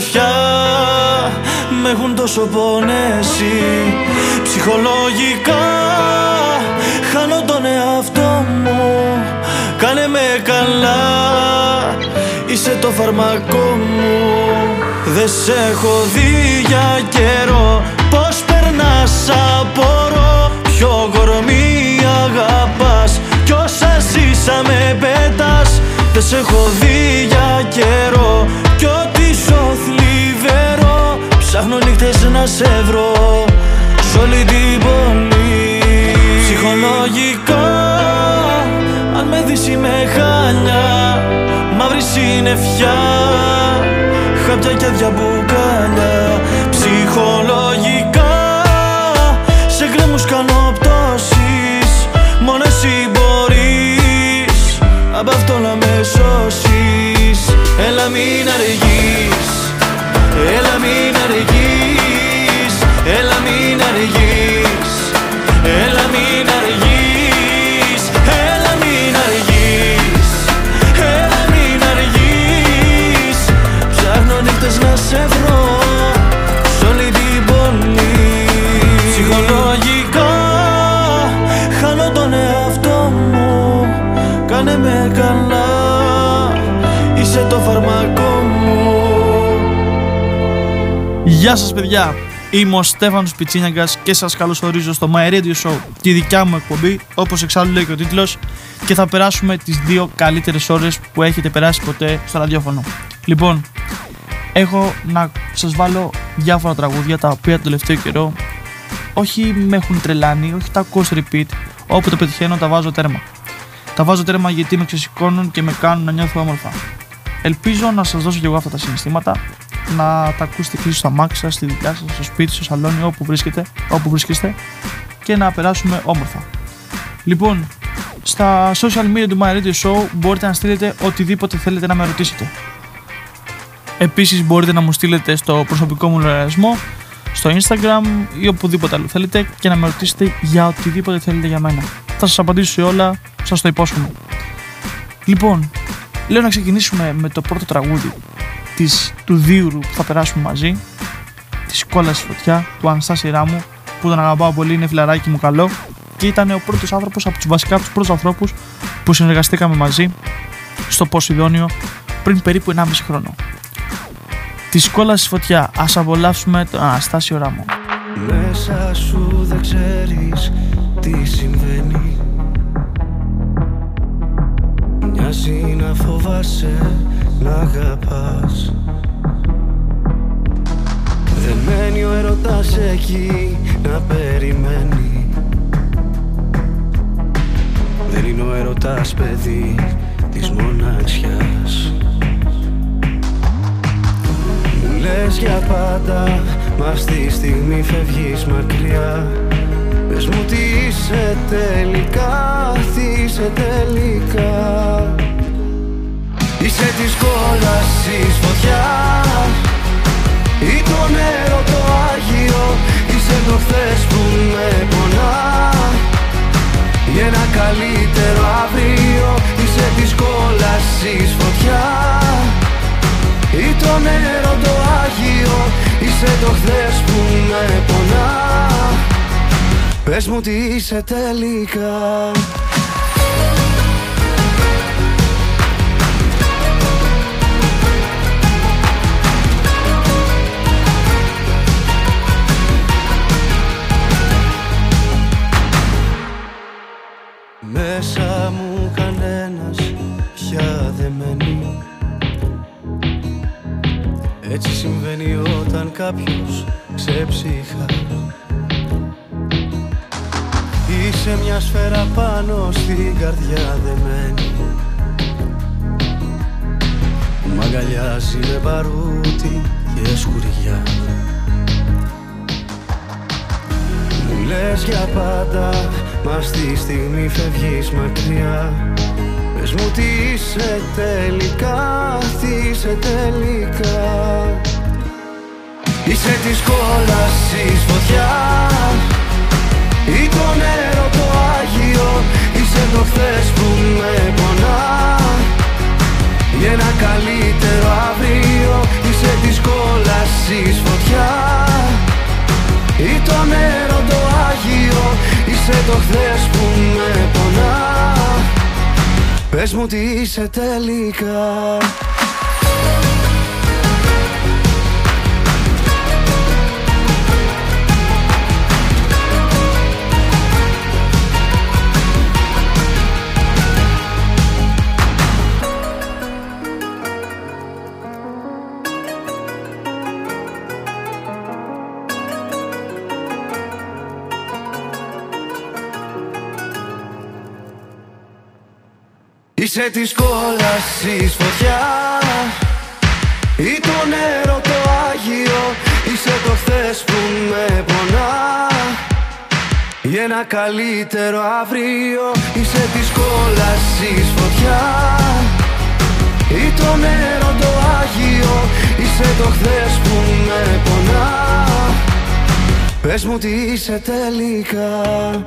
σου καρφιά. Με έχουν τόσο πονέσει. Ψυχολογικά χάνω τον εαυτό μου. Κάνε με καλά. Είσαι το φαρμακό μου. Δεν σε έχω δει για καιρό. Πώς περνάς απορώ. Ποιο κορμί αγαπάς. Κι όσα ζήσαμε πέτας Δεν σε έχω δει για καιρό. Κι ό,τι σου θλιβερό Ψάχνω νύχτες να σε βρω Σ' όλη την πόλη. Ψυχολογικά Αν με δεις είμαι χάλια Μαύρη συννεφιά Χάπια και διαμπουκάλια Ψυχολογικά Σε γκρέμους κάνω πτώσεις Μόνο εσύ μπορείς. Απ' αυτό να με σώσεις. Έλα μην αργείς Γεια σας παιδιά, είμαι ο Στέφανος Πιτσίνιαγκας και σας καλωσορίζω στο My Radio Show, τη δικιά μου εκπομπή, όπως εξάλλου λέει και ο τίτλος, και θα περάσουμε τις δύο καλύτερες ώρες που έχετε περάσει ποτέ στο ραδιόφωνο. Λοιπόν, έχω να σας βάλω διάφορα τραγούδια τα οποία το τελευταίο καιρό όχι με έχουν τρελάνει, όχι τα ακούω σε repeat, όπου το πετυχαίνω τα βάζω τέρμα. Τα βάζω τέρμα γιατί με ξεσηκώνουν και με κάνουν να νιώθω όμορφα. Ελπίζω να σας δώσω και εγώ αυτά τα συναισθήματα, να τα ακούσετε και εσείς στα μάξι σας, στη δουλειά σας, στο σπίτι, στο σαλόνι, όπου βρίσκετε, όπου βρίσκεστε και να περάσουμε όμορφα. Λοιπόν, στα social media του My Radio Show μπορείτε να στείλετε οτιδήποτε θέλετε να με ρωτήσετε. Επίσης μπορείτε να μου στείλετε στο προσωπικό μου λογαριασμό, στο Instagram ή οπουδήποτε άλλο θέλετε και να με ρωτήσετε για οτιδήποτε θέλετε για μένα. Θα σας απαντήσω σε όλα, σας το υπόσχομαι. Λοιπόν, λέω να ξεκινήσουμε με το πρώτο τραγούδι της, του Δίουρου που θα περάσουμε μαζί της κόλλα στη φωτιά του Αναστάση Ράμου που τον αγαπάω πολύ, είναι φιλαράκι μου καλό και ήταν ο πρώτος άνθρωπος από τους βασικά από τους πρώτους ανθρώπους που συνεργαστήκαμε μαζί στο Ποσειδόνιο πριν περίπου 1,5 χρόνο. Της κόλλα στη φωτιά, ας απολαύσουμε τον Αναστάσιο Ράμο. Μέσα σου δεν ξέρεις τι συμβαίνει Μοιάζει να φοβάσαι να αγαπάς. Δεν μένει ο έρωτας εκεί να περιμένει. Δεν είναι ο έρωτας παιδί της μοναξιάς. Μου λες για πάντα Μα στη στιγμή φεύγεις μακριά. Πες μου τι είσαι τελικά Τι είσαι τελικά Είσαι της κόλασης φωτιά. Ή το νερό το Άγιο. Είσαι το χθες που με πονά. Για ένα καλύτερο αύριο. Είσαι της κόλασης φωτιά. Ή το νερό το Άγιο. Είσαι το χθες που με πονά. Πες μου τι είσαι τελικά κάποιος ξεψυχά Είσαι μια σφαίρα πάνω στην καρδιά δεμένη Μ' αγκαλιάζει με παρούτη και σκουριά. Μου λες για πάντα Μα στη στιγμή φεύγεις μακριά. Πες μου τι είσαι τελικά, τι είσαι τελικά Είσαι της κόλασης φωτιά. Ή το νερό το Άγιο. Είσαι το χθες που με πονά. Για ένα καλύτερο αύριο. Είσαι της κόλασης φωτιά. Ή το νερό το Άγιο. Είσαι το χθες που με πονά. Πες μου τι είσαι τελικά Είσαι της κόλασης φωτιά. Ή το νερό το Άγιο. Είσαι το χθες που με πονά. Για ένα καλύτερο αύριο. Είσαι της κόλασης φωτιά. Ή το νερό το Άγιο. Είσαι το χθες που με πονά. Πες μου τι είσαι τελικά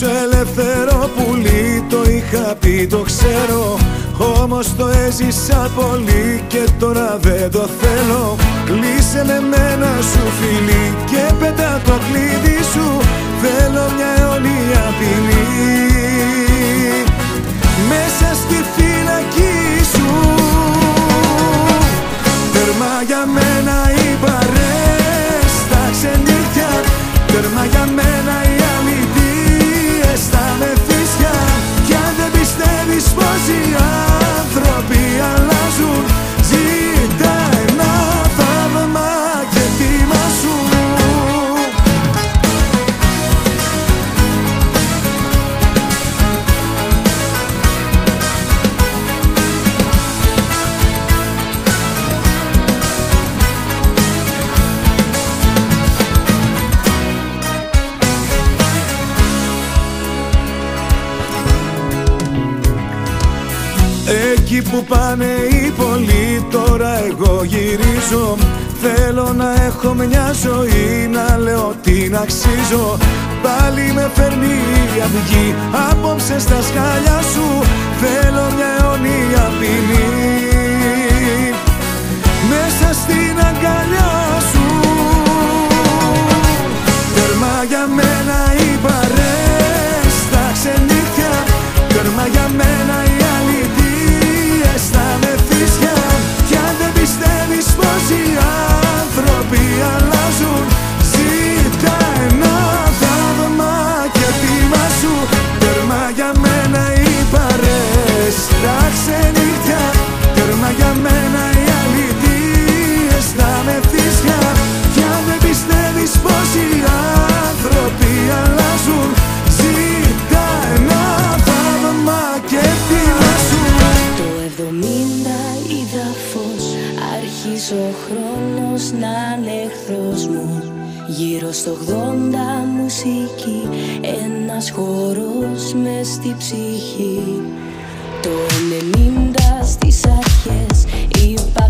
ζήσω ελεύθερο πουλί Το είχα πει το ξέρω. Όμως το έζησα πολύ και τώρα δεν το θέλω. Κλείσε με μένα σου φίλη και πέτα το κλείδι σου. Θέλω μια αιωνία ποινή γυρίζω. Θέλω να έχω μια ζωή να λέω την αξίζω. Πάλι με φέρνει η αυγή απόψε στα σκάλια σου. Θέλω μια αιωνία ποινή. Μέσα στην αγκαλιά σου. Τέρμα για μένα οι παρές τα ξενύχια Τέρμα για μένα οι οι άνθρωποι αλλάζουν. Ζήτα ένα θαύμα και τίμα σου. Τέρμα για μένα οι παρές τα ξενύχια ο χρόνος να είναι εχθρός μου. Γύρω στο 80 μουσική Ένας χορός μες στη ψυχή. Το 90 στις αρχές Είπα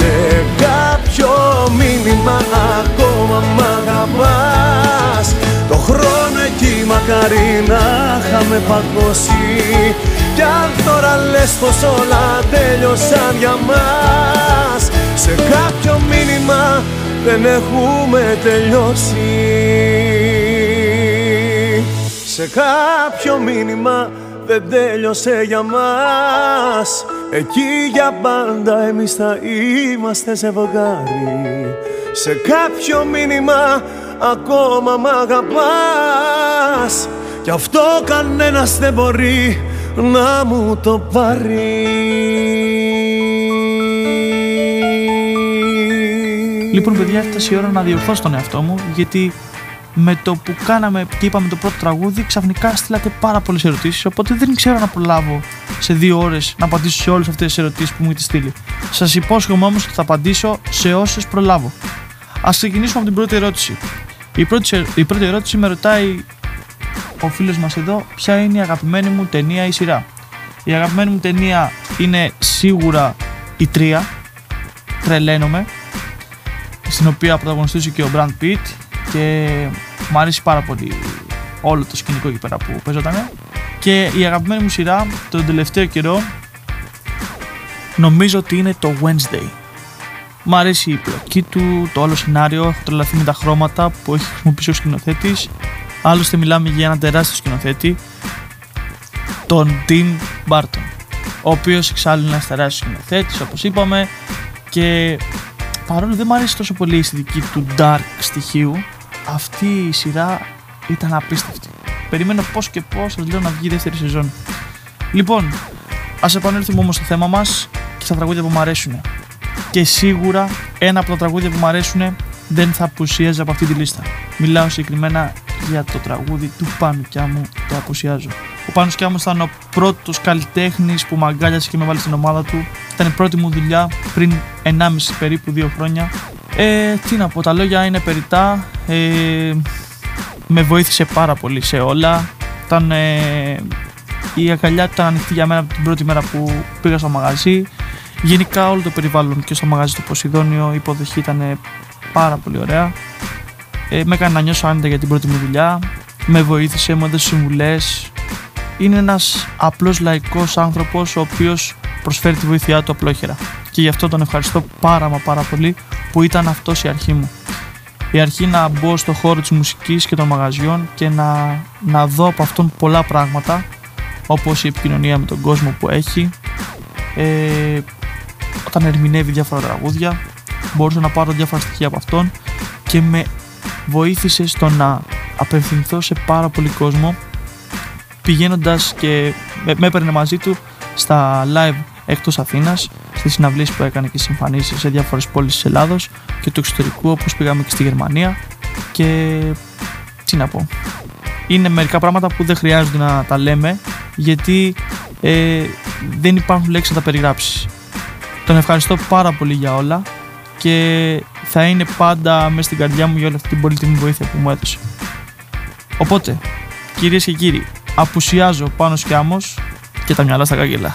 σε κάποιο μήνυμα ακόμα μ' αγαπάς. Το χρόνο εκεί μακάρι να είχαμε παγώσει. Κι αν τώρα λες πως όλα τέλειωσαν για μας Σε κάποιο μήνυμα δεν έχουμε τελειώσει. Σε κάποιο μήνυμα δεν τέλειωσε για μας Εκεί για πάντα εμείς θα είμαστε ζευγάρι Σε κάποιο μήνυμα ακόμα μ' αγαπάς. Κι αυτό κανένας δεν μπορεί να μου το πάρει. Λοιπόν, παιδιά, έφτασε η ώρα να διορθώσω τον εαυτό μου, γιατί με το που κάναμε και είπαμε το πρώτο τραγούδι, ξαφνικά στείλατε πάρα πολλές ερωτήσεις. Οπότε δεν ξέρω να προλάβω σε δύο ώρες να απαντήσω σε όλες αυτές τις ερωτήσεις που μου έχετε στείλει. Σας υπόσχομαι όμως ότι θα απαντήσω σε όσες προλάβω. Α ξεκινήσουμε από την πρώτη ερώτηση. Η πρώτη, η πρώτη ερώτηση με ρωτάει ο φίλος μας εδώ ποια είναι η αγαπημένη μου ταινία ή σειρά. Η αγαπημένη μου ταινία είναι σίγουρα η τρία, τρελαίνομαι, στην οποία πρωταγωνιστούσε και ο Brad Pitt και μου αρέσει πάρα πολύ όλο το σκηνικό εκεί πέρα που παίζονταν. Και η αγαπημένη μου σειρά τον τελευταίο καιρό νομίζω ότι είναι το Wednesday. Μ' αρέσει η πλοκή του, το όλο σενάριο, έχω τρελαθεί με τα χρώματα που έχει χρησιμοποιήσει ο σκηνοθέτης. Άλλωστε μιλάμε για έναν τεράστιο σκηνοθέτη, τον Tim Burton, ο οποίος εξάλλου είναι ένας τεράστιος σκηνοθέτης όπως είπαμε και παρόλο δεν μου αρέσει τόσο πολύ η αισθητική του dark στοιχείου, αυτή η σειρά ήταν απίστευτη. Περιμένω πώς και πώς, σας λέω να βγει η δεύτερη σεζόν. Λοιπόν, ας επανέλθουμε όμως στο θέμα μας και στα τραγούδια που μου αρέσουν. Και σίγουρα ένα από τα τραγούδια που μου αρέσουν δεν θα απουσίαζε από αυτή τη λίστα. Μιλάω συγκεκριμένα για το τραγούδι του Πανουκιά μου, το απουσιάζω. Ο Πάνος μου ήταν ο πρώτος καλλιτέχνης που με αγκάλιασε και με βάλει στην ομάδα του. Ήταν η πρώτη μου δουλειά πριν 1,5 περίπου 2 χρόνια. Ε, τι να πω, τα λόγια είναι περιτά. Ε, με βοήθησε πάρα πολύ σε όλα. Ήταν, ε, η αγκαλιά του ήταν ανοιχτή για μένα από την πρώτη μέρα που πήγα στο μαγαζί. Γενικά όλο το περιβάλλον και στο μαγαζί του Ποσειδόνιο η υποδοχή ήταν πάρα πολύ ωραία. Ε, με έκανε να νιώσω άνετα για την πρώτη μου δουλειά. Με βοήθησε, μου έδωσε συμβουλές. Είναι ένας απλός λαϊκός άνθρωπος ο οποίος προσφέρει τη βοήθειά του απλόχερα. Και γι' αυτό τον ευχαριστώ πάρα μα πάρα πολύ που ήταν αυτός η αρχή μου. Η αρχή να μπω στο χώρο της μουσικής και των μαγαζιών και να, να δω από αυτόν πολλά πράγματα όπως η επικοινωνία με τον κόσμο που έχει ε, όταν ερμηνεύει διάφορα τραγούδια μπορούσα να πάρω διάφορα στοιχεία από αυτόν και με βοήθησε στο να απευθυνθώ σε πάρα πολύ κόσμο πηγαίνοντας και με, με έπαιρνε μαζί του στα live εκτός Αθήνας στις συναυλίες που έκανε και συμφανίσεις σε διάφορες πόλεις της Ελλάδος και του εξωτερικού όπως πήγαμε και στη Γερμανία και τι να πω είναι μερικά πράγματα που δεν χρειάζονται να τα λέμε γιατί ε, δεν υπάρχουν λέξεις να τα περιγράψεις τον ευχαριστώ πάρα πολύ για όλα και θα είναι πάντα μέσα στην καρδιά μου για όλη αυτή την πολύτιμη βοήθεια που μου έδωσε. Οπότε, κυρίες και κύριοι, απουσιάζω πάνω σκιάμος και τα μυαλά στα κάγγελα.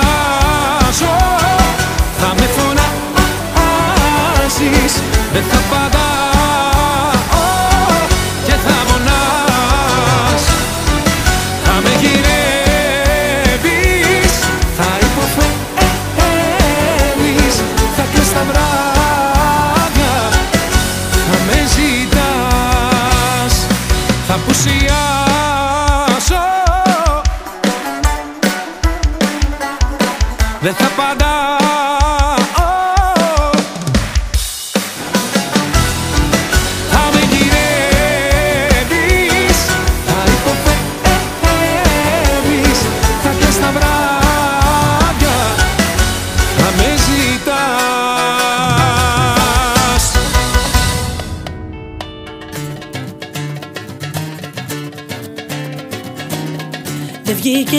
απουσιάσω Θα με φωνάζεις Δεν θα απαντάω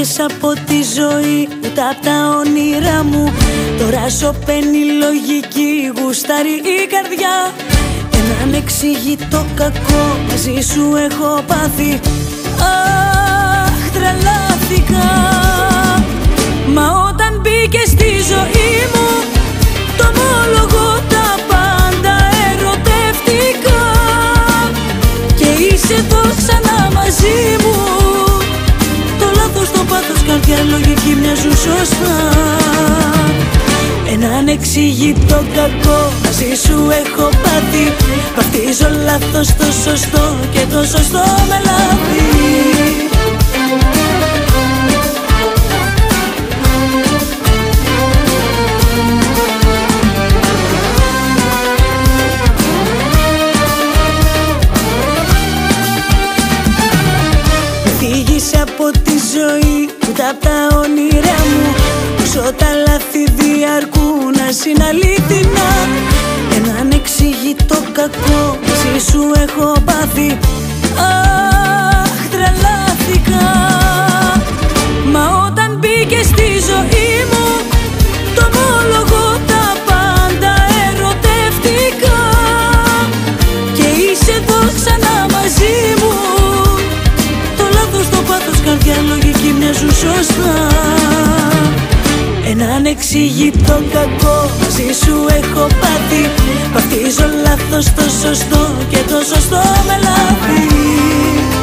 Δεν βγήκες από τη ζωή ούτε απ' τα όνειρά μου. Τώρα σωπαίνει λογική, γουστάρει η καρδιά. Έναν εξηγητό κακό μαζί σου έχω πάθει. Αχ, τρελάθηκα. Μα όταν μπήκε στη ζωή μου Το ομολογώ τα πάντα ερωτεύτηκα. Και είσαι εδώ ξανά μαζί μου Το λάθος, το πάθος, καρδιά, λογική μοιάζουν σωστά. Έναν εξηγητό κακό μαζί σου έχω πάθει. Βαφτίζω λάθος το σωστό και το σωστό με λάθη μέσα απ' τα όνειρά μου. Όσο τα λάθη διαρκούν να είναι αλήθινα Ένα ανεξήγητο κακό μαζί σου έχω πάθει σωστά. Ένα ανεξήγητο κακό μαζί σου έχω πάθει. Βαφτίζω λάθος το σωστό και το σωστό με λάθη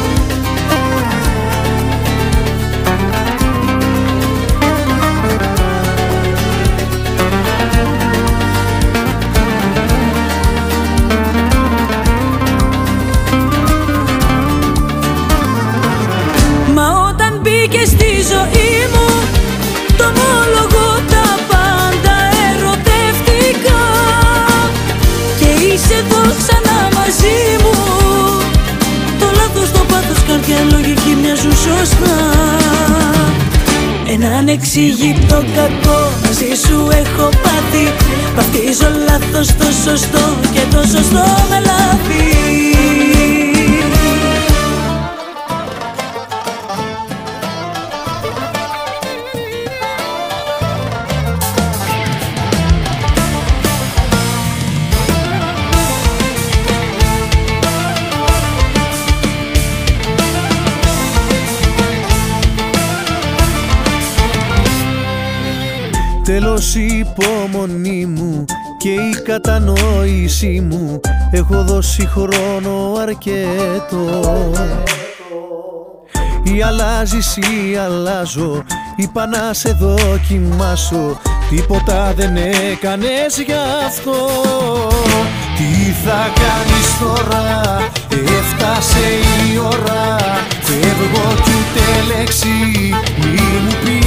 ανεξήγητο κακό. Μαζί σου έχω πάθει. Βαφτίζω λάθος το σωστό και το σωστό με λάθη Τέλος η υπομονή μου και η κατανόησή μου Έχω δώσει χρόνο αρκετό. Ή αλλάζεις ή αλλάζω Είπα να σε δοκιμάσω Τίποτα δεν έκανες γι' αυτό. Τι θα κάνεις τώρα Έφτασε η ώρα Φεύγω κι ούτε λέξη Μη μου πεις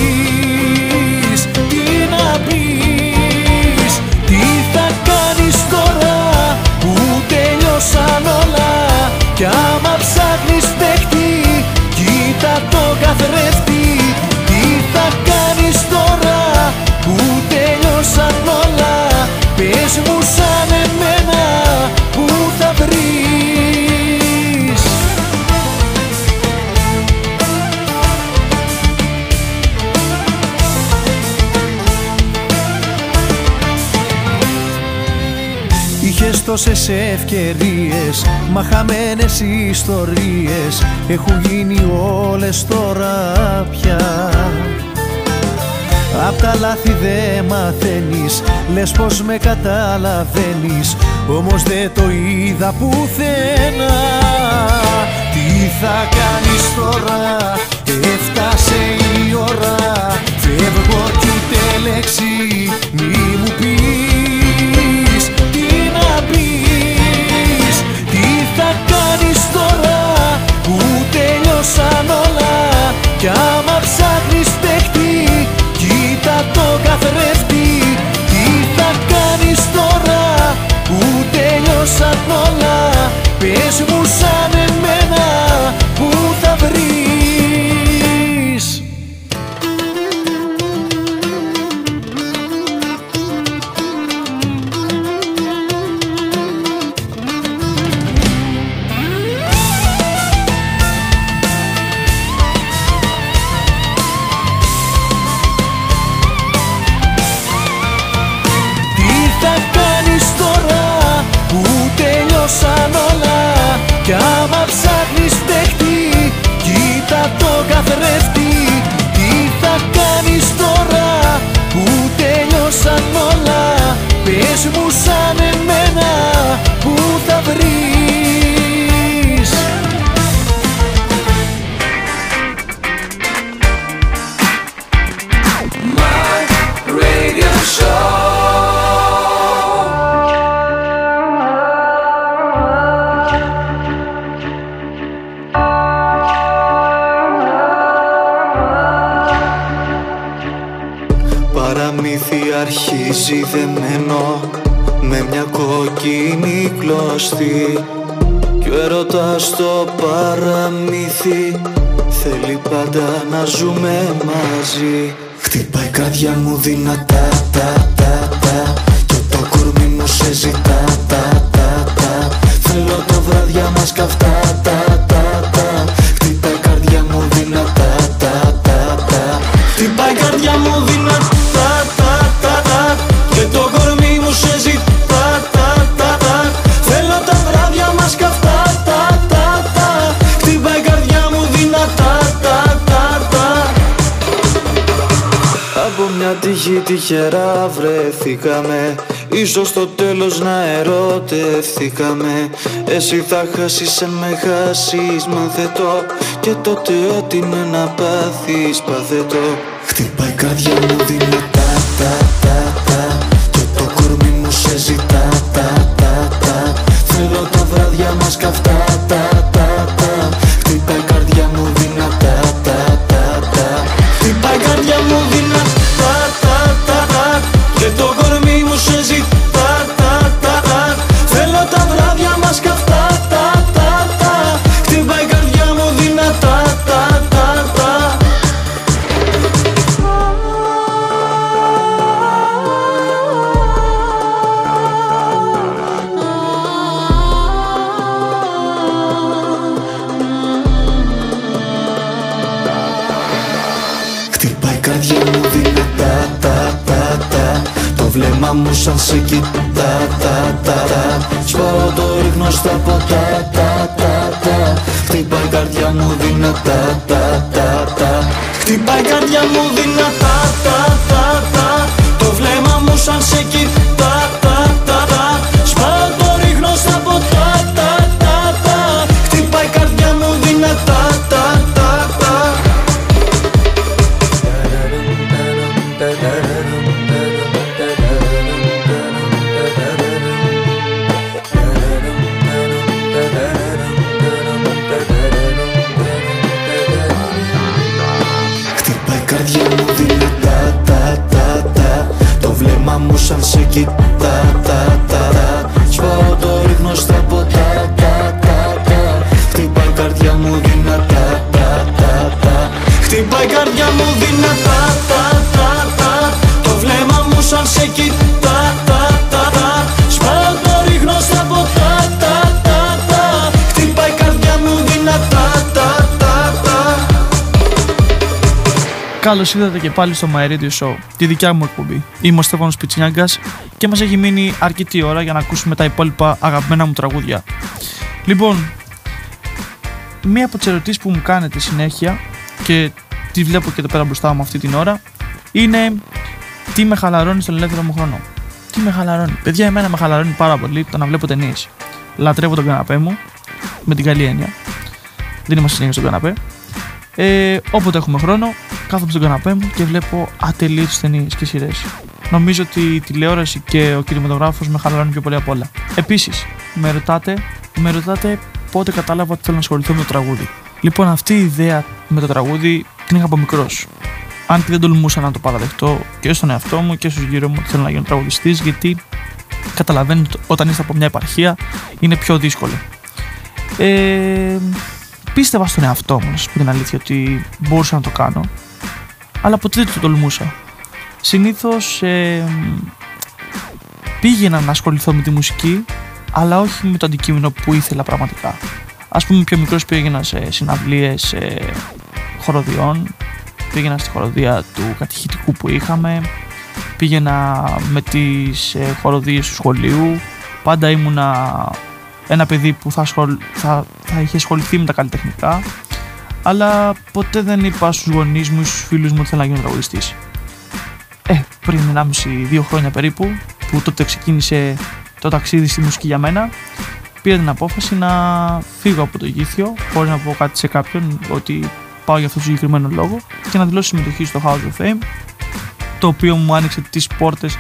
τελειώσαν όλα. Κι άμα ψάχνεις παίχτη Κοίτα το καθρέφτη. Τι θα κάνεις τώρα Που τελειώσαν όλα; Τόσες ευκαιρίες Μα χαμένες ιστορίες Έχουν γίνει όλες τώρα πια. Απ' τα λάθη δε μαθαίνεις Λες πως με καταλαβαίνεις Όμως δεν το είδα πουθενά. Τι θα κάνεις τώρα Έφτασε η ώρα Φεύγω κι ούτε λέξη τελειώσαν όλα Κι άμα ψάχνεις παίχτη Κοίτα το καθρέφτη. Τι θα κάνεις τώρα Που τελειώσαν όλα; Ίσως στο τέλος να ερωτευθήκαμε. Εσύ θα χάσεις αν με χάσεις μάθε το. Και τότε ό,τι είναι να πάθεις πάθε το. Χτυπάει η καρδιά μου δυνατά Καλώς ήρθατε και πάλι στο My Radio Show, τη δικιά μου εκπομπή. Είμαι ο Στέφανος Πιτσινιάγκας και μας έχει μείνει αρκετή ώρα για να ακούσουμε τα υπόλοιπα αγαπημένα μου τραγούδια. Λοιπόν, μία από τις ερωτήσεις που μου κάνετε συνέχεια και τη βλέπω και εδώ πέρα μπροστά μου αυτή την ώρα είναι τι με χαλαρώνει στον ελεύθερο μου χρόνο; Τι με χαλαρώνει; Παιδιά, εμένα με χαλαρώνει πάρα πολύ το να βλέπω ταινίες. Λατρεύω τον καναπέ μου, με την καλή έννοια. Δεν είμαστε συνέχεια στον καναπέ. Ε, όποτε έχουμε χρόνο, κάθομαι στον καναπέ μου και βλέπω ατελείωτες ταινίες και σειρές. Νομίζω ότι η τηλεόραση και ο κινηματογράφος με χαλαρώνει πιο πολύ απ' όλα. Επίσης, με ρωτάτε, με ρωτάτε πότε κατάλαβα ότι θέλω να ασχοληθώ με το τραγούδι. Λοιπόν, αυτή η ιδέα με το τραγούδι την είχα από μικρός. Αν και δεν τολμούσα να το παραδεχτώ και στον εαυτό μου και στους γύρω μου ότι θέλω να γίνω τραγουδιστής, γιατί καταλαβαίνετε ότι όταν είστε από μια επαρχία είναι πιο δύσκολο. Ε, πίστευα στον εαυτό μου, να σα πω την αλήθεια, ότι μπορούσα να το κάνω, αλλά ποτέ δεν το τολμούσα. Συνήθως ε, πήγαινα να ασχοληθώ με τη μουσική, αλλά όχι με το αντικείμενο που ήθελα πραγματικά. Α πούμε, πιο μικρός πήγαινα σε συναυλίες ε, χοροδιών, πήγαινα στη χοροδία του κατηχητικού που είχαμε, πήγαινα με τις ε, χοροδίες του σχολείου, πάντα ήμουνα ένα παιδί που θα, ασχολ... θα, θα είχε ασχοληθεί με τα καλλιτεχνικά, αλλά ποτέ δεν είπα στους γονείς μου ή στους φίλους μου ότι θέλω να γίνω τραγουδιστής. Ε, πριν 1,5-2 χρόνια περίπου, που τότε ξεκίνησε το ταξίδι στη μουσική για μένα, πήρα την απόφαση να φύγω από το γήθιο, χωρίς να πω κάτι σε κάποιον ότι πάω για αυτό το συγκεκριμένο λόγο και να δηλώσω συμμετοχή στο House of Fame, το οποίο μου άνοιξε τις πόρτες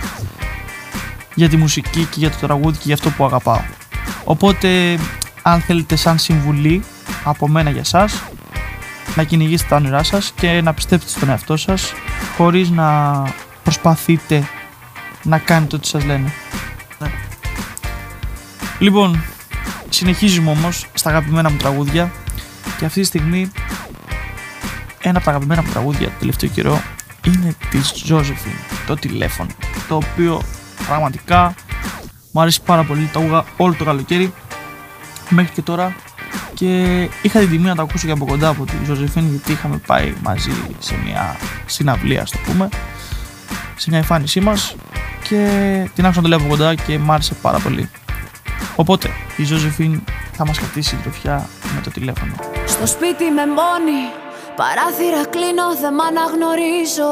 για τη μουσική και για το τραγούδι και για αυτό που αγαπάω. Οπότε, αν θέλετε σαν συμβουλή από μένα για σας, να κυνηγήσετε τα όνειρά σας και να πιστέψετε στον εαυτό σας χωρίς να προσπαθείτε να κάνετε ό,τι σας λένε. Ναι. Λοιπόν, συνεχίζουμε όμως στα αγαπημένα μου τραγούδια και αυτή τη στιγμή ένα από τα αγαπημένα μου τραγούδια το τελευταίο καιρό είναι της Josephine, το τηλέφωνο, το οποίο πραγματικά μου αρέσει πάρα πολύ, το άκουγα όλο το καλοκαίρι μέχρι και τώρα και είχα την τιμή να το ακούσω και από κοντά από τη Josephine γιατί είχαμε πάει μαζί σε μια συναυλία, ας το πούμε, σε μια εμφάνισή μας και την άκουσα να το λέω από κοντά και μ' άρεσε πάρα πολύ. Οπότε η Josephine θα μας κρατήσει τροφιά με το τηλέφωνο. Στο σπίτι με μόνη Παράθυρα κλείνω, δεν μ' αναγνωρίζω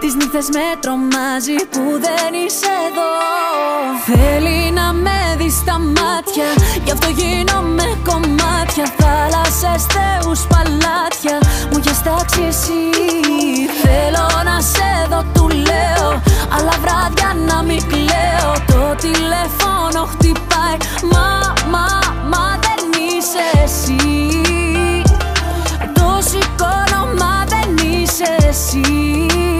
Τις νύχτες με τρομάζει που δεν είσαι εδώ. Θέλει να με δεις στα μάτια Γι' αυτό γίνομαι κομμάτια. Θάλασσες, θεούς, παλάτια Μου έχεις τάξει εσύ. Θέλω να σε δω, του λέω Αλλά βράδια να μην κλαίω. Το τηλέφωνο χτυπάει Μα, μα, μα δεν είσαι εσύ. Το σηκώνω μα δεν είσαι εσύ. Το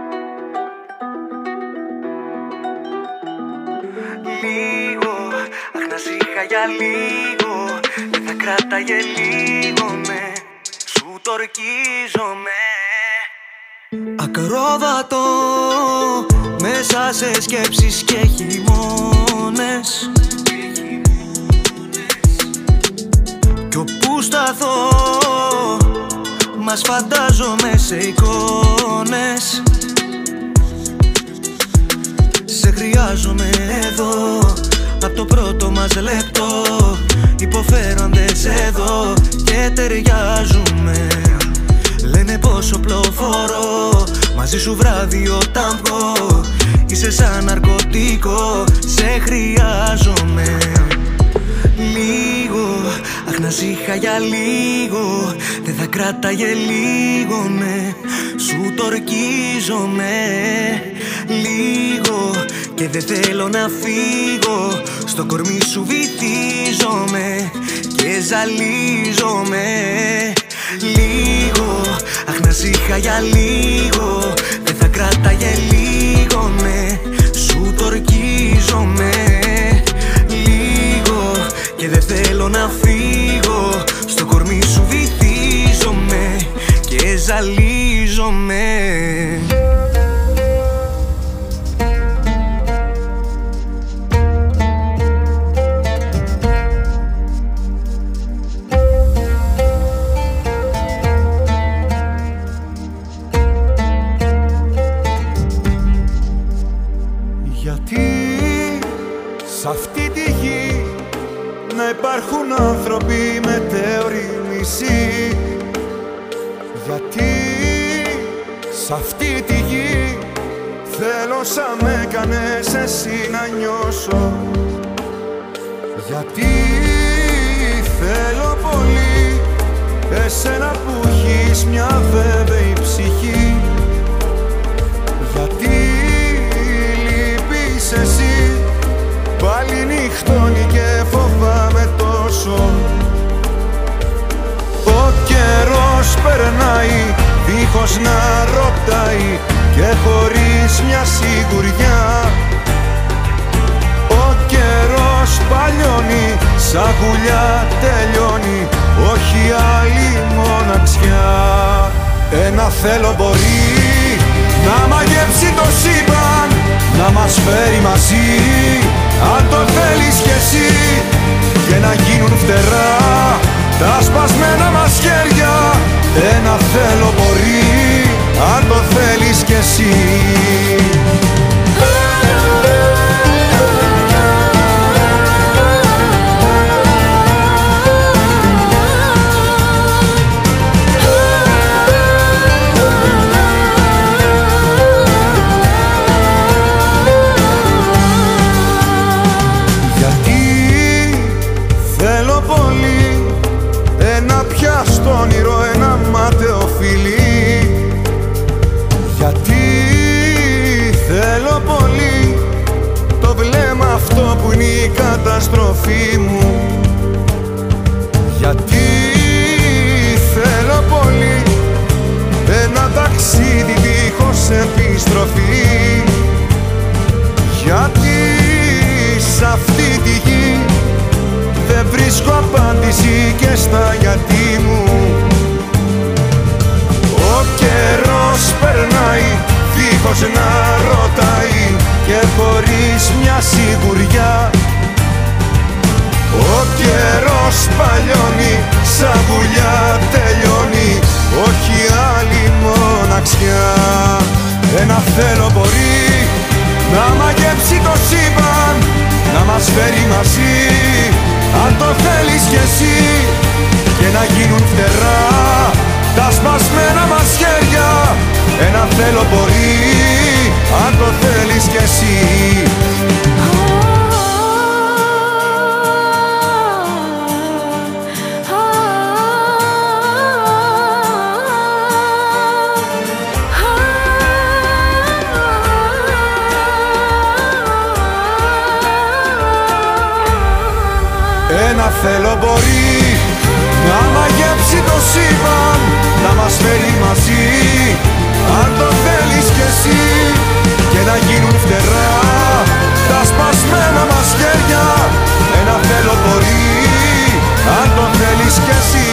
Λίγο, αχ να σήχα για λίγο. Δεν θα κράταγε λίγο με. Σου το ορκίζομαι Ακρόδατο Μέσα σε σκέψεις και χειμώνες. Κι όπου σταθώ Μας φαντάζομαι σε εικόνες σε χρειάζομαι εδώ. Απ' το πρώτο μας λεπτό Υποφέροντες εδώ Και ταιριάζουμε. Λένε πόσο πλοφορώ Μαζί σου βράδυ όταν βγω. Είσαι σαν ναρκωτικό Σε χρειάζομαι. Λίγο, αχ να σ' για λίγο Δεν θα κράταγε λίγο, ναι. Σου το ορκίζομαι Λίγο και δεν θέλω να φύγω. Στο κορμί σου βυθίζομαι Και ζαλίζομαι. Λίγο, αχ να σ' για λίγο Δεν θα κράταγε λίγο, ναι Σου το ορκίζομαι Λίγο και δεν θέλω να φύγω Στο κορμί σου βυθίζομαι Και ζαλίζομαι υπάρχουν άνθρωποι μετέωροι μισοί Γιατί σ' αυτή τη γη θέλω σαν με κάνες εσύ να νιώσω. Γιατί θέλω πολύ εσένα που έχεις μια βέβαιη ψυχή. Γιατί λείπεις εσύ Πάλι νυχτώνει και φοβάμαι τόσο Ο καιρός περνάει δίχως να ρωτάει Και χωρίς μια σιγουριά. Ο καιρός παλιός Σαν γουλιά τελειώνει όχι άλλη μοναξιά. Ένα θέλω μπορεί να μαγεύσει το σύμπαν Να μας φέρει μαζί αν το θέλεις κι εσύ Και να γίνουν φτερά τα σπασμένα μας χέρια Ένα θέλω μπορεί. Αν το θέλεις κι εσύ καταστροφή μου. Γιατί θέλω πολύ ένα ταξίδι δίχως επιστροφή. Γιατί σ' αυτή τη γη δεν βρίσκω απάντηση και στα γιατί μου. Ο καιρός περνάει δίχως να ρωτάει και χωρίς μια σιγουριά Ο καιρός παλιώνει σαν βουλιά τελειώνει. Όχι άλλη μοναξιά. Ένα θέλω μπορεί να μαγεύσει το σύμπαν να μας φέρει μαζί. Αν το θέλεις κι εσύ και να γίνουν φτερά τα σπασμένα μας χέρια. Ένα θέλω μπορεί αν το θέλεις κι εσύ Ένα θέλω μπορεί να μαγεύσει το σύμπαν να μας φέρει μαζί. Αν το θέλεις κι εσύ και να γίνουν φτερά τα σπασμένα μας χέρια ένα θέλω μπορεί. Αν το θέλεις κι εσύ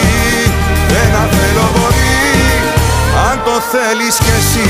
ένα θέλω μπορεί. Αν το θέλεις κι εσύ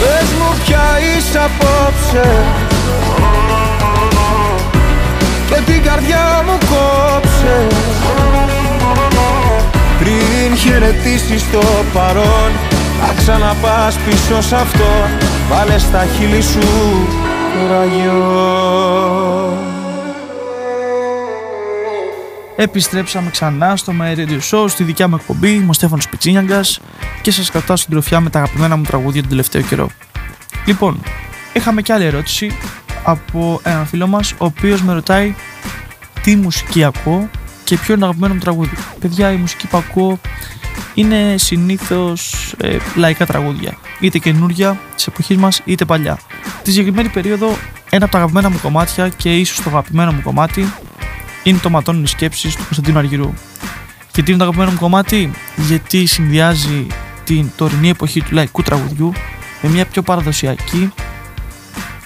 Πες μου ποια είσαι απόψε. Και την καρδιά μου κόψε. Πριν χαιρετήσεις το παρόν Να ξαναπάς πίσω σ' αυτό. Βάλε στα χείλη σου το Επιστρέψαμε ξανά στο My Radio Show, στη δικιά μου εκπομπή. Είμαι ο Στέφανος Πιτσίνιαγκας και σας κρατάω στην τροφιά με τα αγαπημένα μου τραγούδια τον τελευταίο καιρό. Λοιπόν, είχαμε και άλλη ερώτηση από έναν φίλο μας, ο οποίος με ρωτάει τι μουσική ακούω και ποιο είναι το αγαπημένο μου τραγούδι. Παιδιά, η μουσική που ακούω είναι συνήθως ε, λαϊκά τραγούδια. Είτε καινούρια της εποχής μας, είτε παλιά. Τη συγκεκριμένη περίοδο, ένα από τα αγαπημένα μου κομμάτια και ίσως το αγαπημένο μου κομμάτι είναι το Ματώνουν οι σκέψεις του Κωνσταντίνου Αργυρού. Γιατί είναι το αγαπημένο μου κομμάτι, γιατί συνδυάζει την τωρινή εποχή του λαϊκού τραγουδιού με μια πιο παραδοσιακή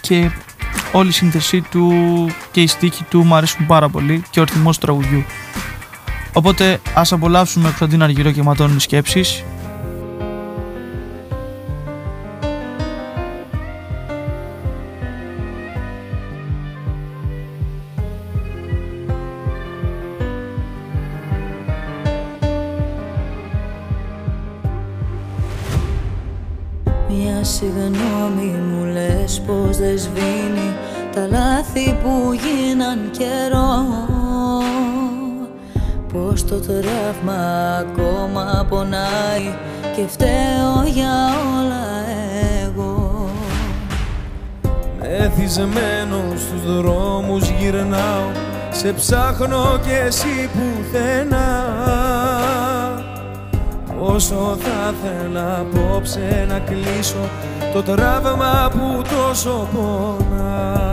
και όλη η σύνθεσή του και η στίχη του μου αρέσουν πάρα πολύ και ο ρυθμός του τραγουδιού. Οπότε ας απολαύσουμε Κωνσταντίνα Αργυρό και ματώνουν σκέψεις. Συγγνώμη μου λες πως δεν σβήνει Τα λάθη που γίναν καιρό. Πως το τραύμα ακόμα πονάει Και φταίω για όλα εγώ. Μεθυσμένο στους δρόμους γυρνάω Σε ψάχνω κι εσύ πουθενά. Όσο θα θέλα απόψε να κλείσω Το τραύμα που τόσο πονά.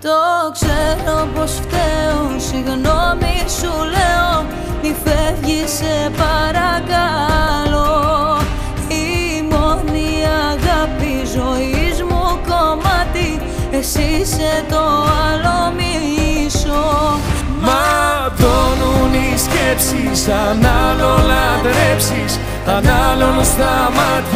Το ξέρω πως φταίω Συγγνώμη σου λέω Μη φεύγεις σε παρακαλώ. Η μόνη αγάπη ζωής μου κομμάτι Εσύ είσαι το άλλο μισό. Ματώνουν οι σκέψεις αν άλλο λατρέψεις Αν άλλον στα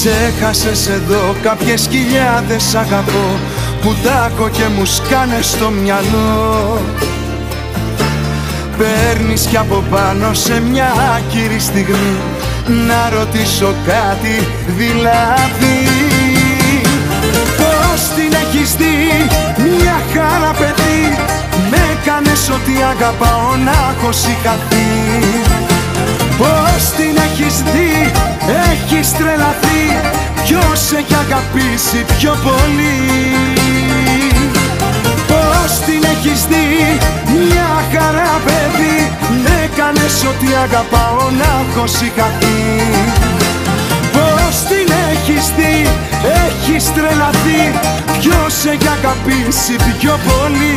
Ξέχασες εδώ κάποιες χιλιάδες αγαπώ που τάκω και μου σκάνε στο μυαλό. Παίρνεις κι από πάνω σε μια άκυρη στιγμή να ρωτήσω κάτι δηλαδή. Πώς την έχεις δει μια χαρά παιδί με έκανες ότι αγαπάω να έχω συγχαθεί. Πώς την έχεις δει, έχεις τρελαθεί Ποιος έχει αγαπήσει πιο πολύ; Πώς την έχεις δει, μια χαρά παιδί. Με έκανες ότι αγαπάω να έχω συγχαθεί. Πώς την έχεις δει, έχεις τρελαθεί. Ποιος έχει αγαπήσει πιο πολύ;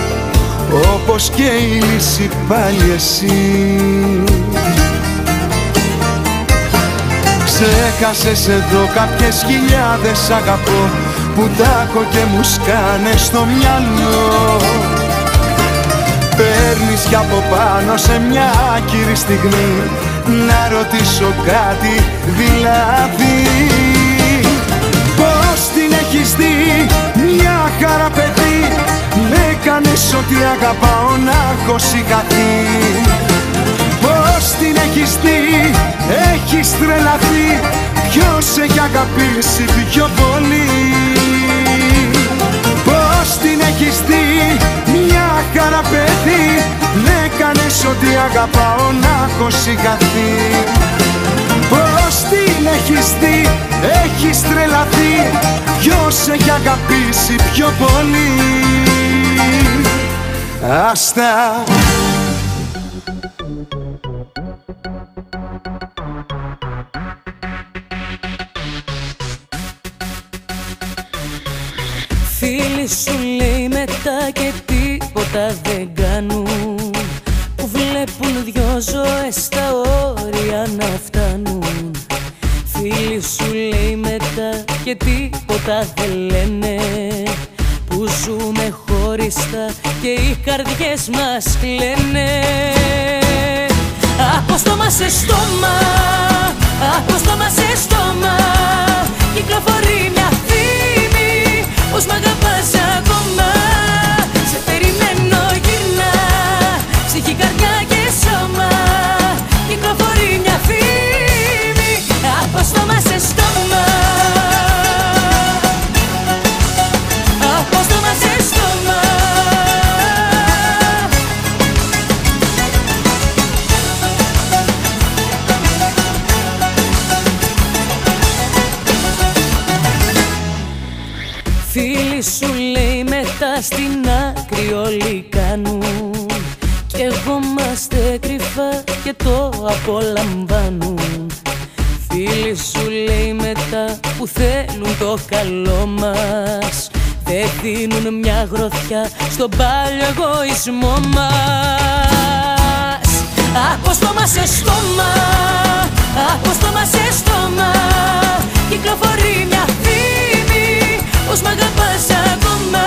Όπως και η λύση πάλι εσύ. Ξέχασες εδώ κάποιες χιλιάδες αγαπώ Που τάκω και μου σκάνε στο μυαλό. Παίρνεις κι από πάνω σε μια άκυρη στιγμή Να ρωτήσω κάτι δηλαδή. Πώς την έχεις δει μια χαρά παιδί Με κάνεις ότι αγαπάω να έχω συγχαθεί Πώς την έχεις δει έχεις τρελαθεί Ποιος έχει αγαπήσει πιο πολύ. Πώς την έχεις δει μια χαρά παιδί Με κάνεις ότι αγαπάω να έχω συγχαθεί Πώς την έχεις δει έχεις τρελαθεί Ποιος έχει αγαπήσει πιο πολύ Άστα. Φίλοι σου λέει μετά και τίποτα δεν κάνουν. Που βλέπουν δυο ζωές στα όρια να φτάνουν. Φίλοι σου λέει μετά και τίποτα δεν λένε. Που ζούμε χωριστά και οι καρδιές μας κλαίνε. Από στόμα σε στόμα, από στόμα σε στόμα Κυκλοφορεί μια φήμη πως μ' αγαπάς ακόμα απολαμβάνουν. Φίλοι σου λέει μετά που θέλουν το καλό μας Δεν δίνουν μια γροθιά στον πάλιο εγωισμό μας. Από στόμα σε στόμα, από στόμα σε στόμα Κυκλοφορεί μια φήμη πως μ' αγαπάς ακόμα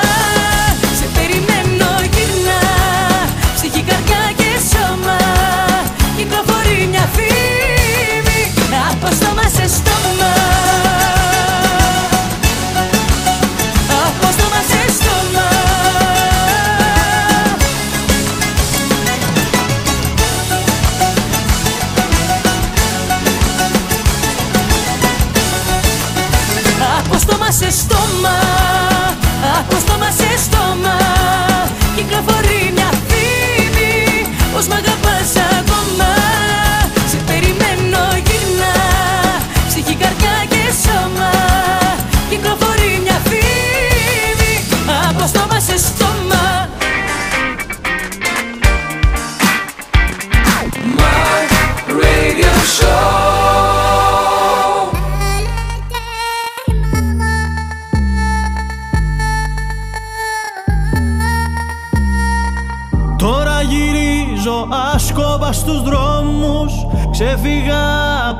Κυκλοφορεί μια φήμη από στόμα σε στόμα. Από στόμα σε στόμα. Από στόμα σε στόμα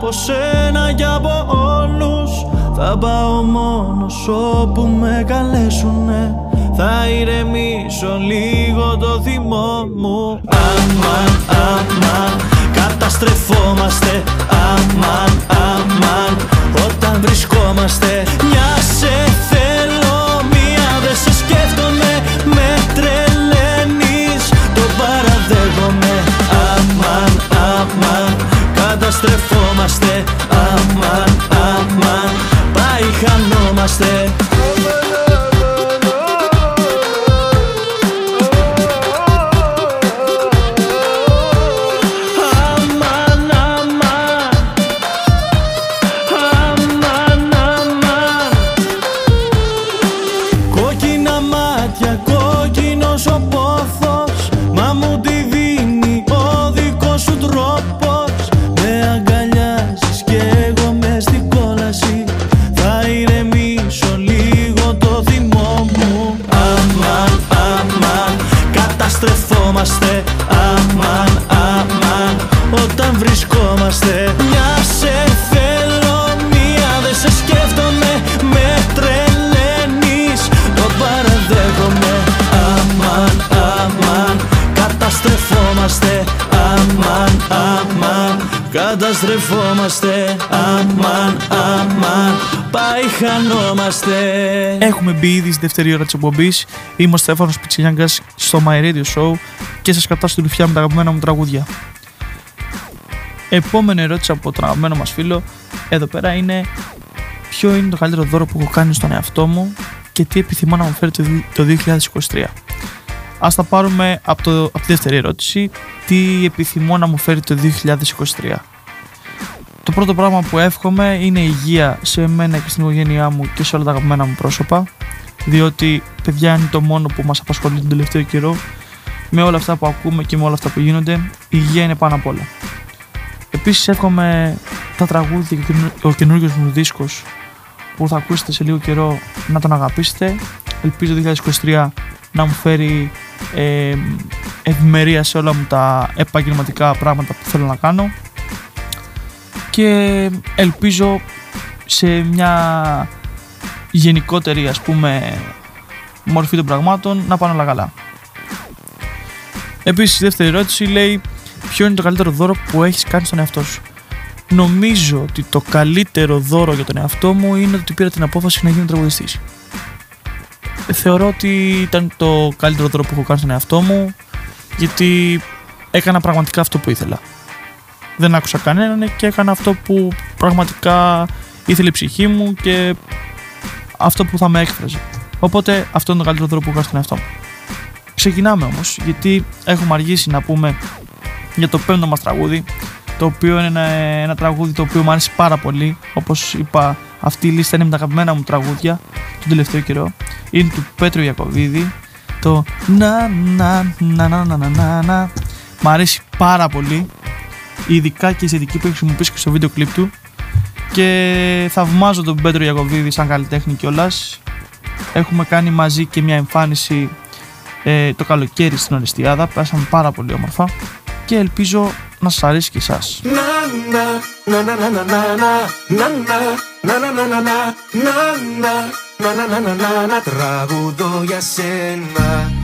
από σένα και από όλους Θα πάω μόνος όπου με καλέσουνε. Θα ηρεμήσω λίγο το θυμό μου. Αμάν, αμάν, καταστρεφόμαστε. Αμάν, αμάν, όταν βρισκόμαστε. Μια καταστρεφόμαστε Αμάν, αμάν, πάει χανόμαστε Έχουμε μπει ήδη στη δεύτερη ώρα της εκπομπής Είμαι ο Στέφανος Πιτσιλιάγκας στο My Radio Show και σας κρατάω στην ρουφιά με τα αγαπημένα μου τραγούδια. Επόμενη ερώτηση από τον αγαπημένο μας φίλο εδώ πέρα είναι ποιο είναι το καλύτερο δώρο που έχω κάνει στον εαυτό μου και τι επιθυμώ να μου φέρει το δι- το 2023. Ας τα πάρουμε από, το, από τη δεύτερη ερώτηση. Τι επιθυμώ να μου φέρει το 2023. Το πρώτο πράγμα που εύχομαι είναι υγεία σε μένα και στην οικογένειά μου και σε όλα τα αγαπημένα μου πρόσωπα. Διότι παιδιά είναι το μόνο που μας απασχολεί τον τελευταίο καιρό. Με όλα αυτά που ακούμε και με όλα αυτά που γίνονται, η υγεία είναι πάνω απ' όλα. Επίσης εύχομαι τα τραγούδια και ο καινούργιος μου δίσκος που θα ακούσετε σε λίγο καιρό να τον αγαπήσετε. Ελπίζω το 2023 να μου φέρει ε, ευημερία σε όλα μου τα επαγγελματικά πράγματα που θέλω να κάνω και ελπίζω σε μια γενικότερη ας πούμε μορφή των πραγμάτων να πάνε όλα καλά. Επίσης η δεύτερη ερώτηση λέει ποιο είναι το καλύτερο δώρο που έχεις κάνει στον εαυτό σου; Νομίζω ότι το καλύτερο δώρο για τον εαυτό μου είναι ότι πήρα την απόφαση να γίνω τραγουδιστής. Θεωρώ ότι ήταν το καλύτερο δώρο που έχω κάνει στον εαυτό μου γιατί έκανα πραγματικά αυτό που ήθελα δεν άκουσα κανέναν και έκανα αυτό που πραγματικά ήθελε η ψυχή μου και αυτό που θα με έκφραζε. Οπότε αυτό είναι το καλύτερο τρόπο που έχω στον εαυτό μου. Ξεκινάμε όμως, γιατί έχουμε αργήσει να πούμε για το πέμπτο μας τραγούδι, το οποίο είναι ένα, ένα τραγούδι το οποίο μου αρέσει πάρα πολύ. Όπως είπα, αυτή η λίστα είναι με τα αγαπημένα μου τραγούδια τον τελευταίο καιρό. Είναι του Πέτρου Ιακοβίδη, το να να να να να να να Μ' αρέσει πάρα πολύ ειδικά και η αισθητική που έχει χρησιμοποιήσει και στο βίντεο κλιπ του και θαυμάζω τον Πέτρο Ιακωβίδη σαν καλλιτέχνη κιόλα. Έχουμε κάνει μαζί και μια εμφάνιση ε, το καλοκαίρι στην Ορεστιάδα. Πέρασαμε πάρα πολύ όμορφα και ελπίζω να σας αρέσει και εσάς. Να να να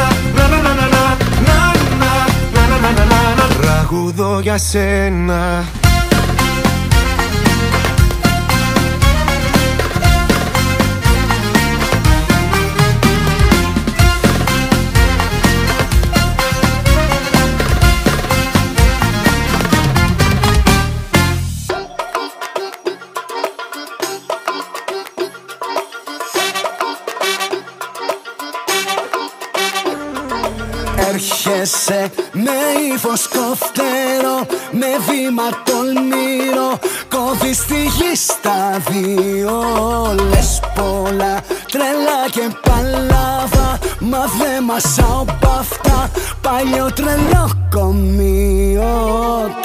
τραγουδώ για σένα. Έρχεσαι με ύφος κοφτερό Με βήμα τολμηρό Κόβεις τη γη στα δύο. Λες πολλά τρελά και παλάβα Μ' Μα δε μασάω απ' αυτά. Παλιό τρελό κομείο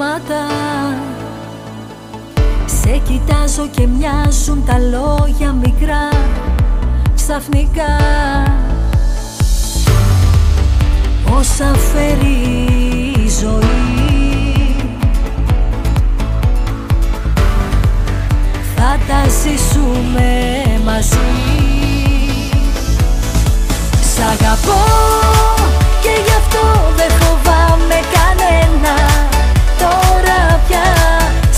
Σταματά Σε κοιτάζω και μοιάζουν τα λόγια μικρά Ξαφνικά. Όσα φέρει η ζωή. Θα τα ζήσουμε μαζί. Σ' αγαπώ και γι' αυτό δεν φοβάμαι κανένα Τώρα πια.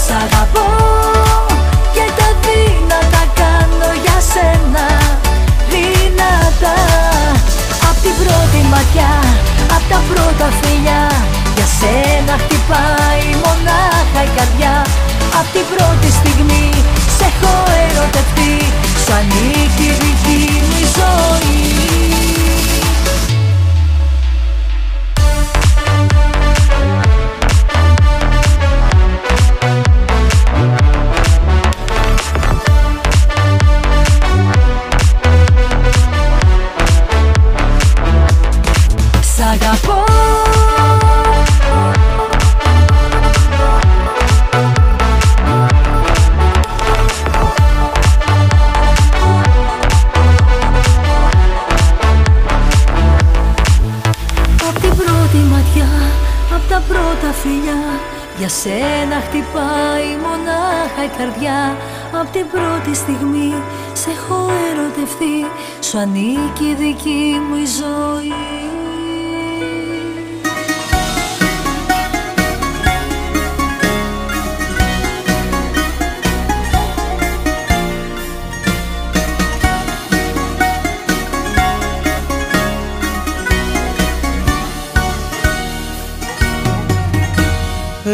Σ' αγαπώ και τα δύνατα κάνω για σένα. Δυνατά Απ' την πρώτη ματιά, απ' τα πρώτα φιλιά. Για σένα χτυπάει μονάχα η καρδιά. Απ' την πρώτη στιγμή σε έχω ερωτευτεί. Σου ανήκει η δική μου η ζωή Για σένα χτυπάει μονάχα η καρδιά. Απ' την πρώτη στιγμή σε έχω ερωτευτεί. Σου ανήκει η δική μου η ζωή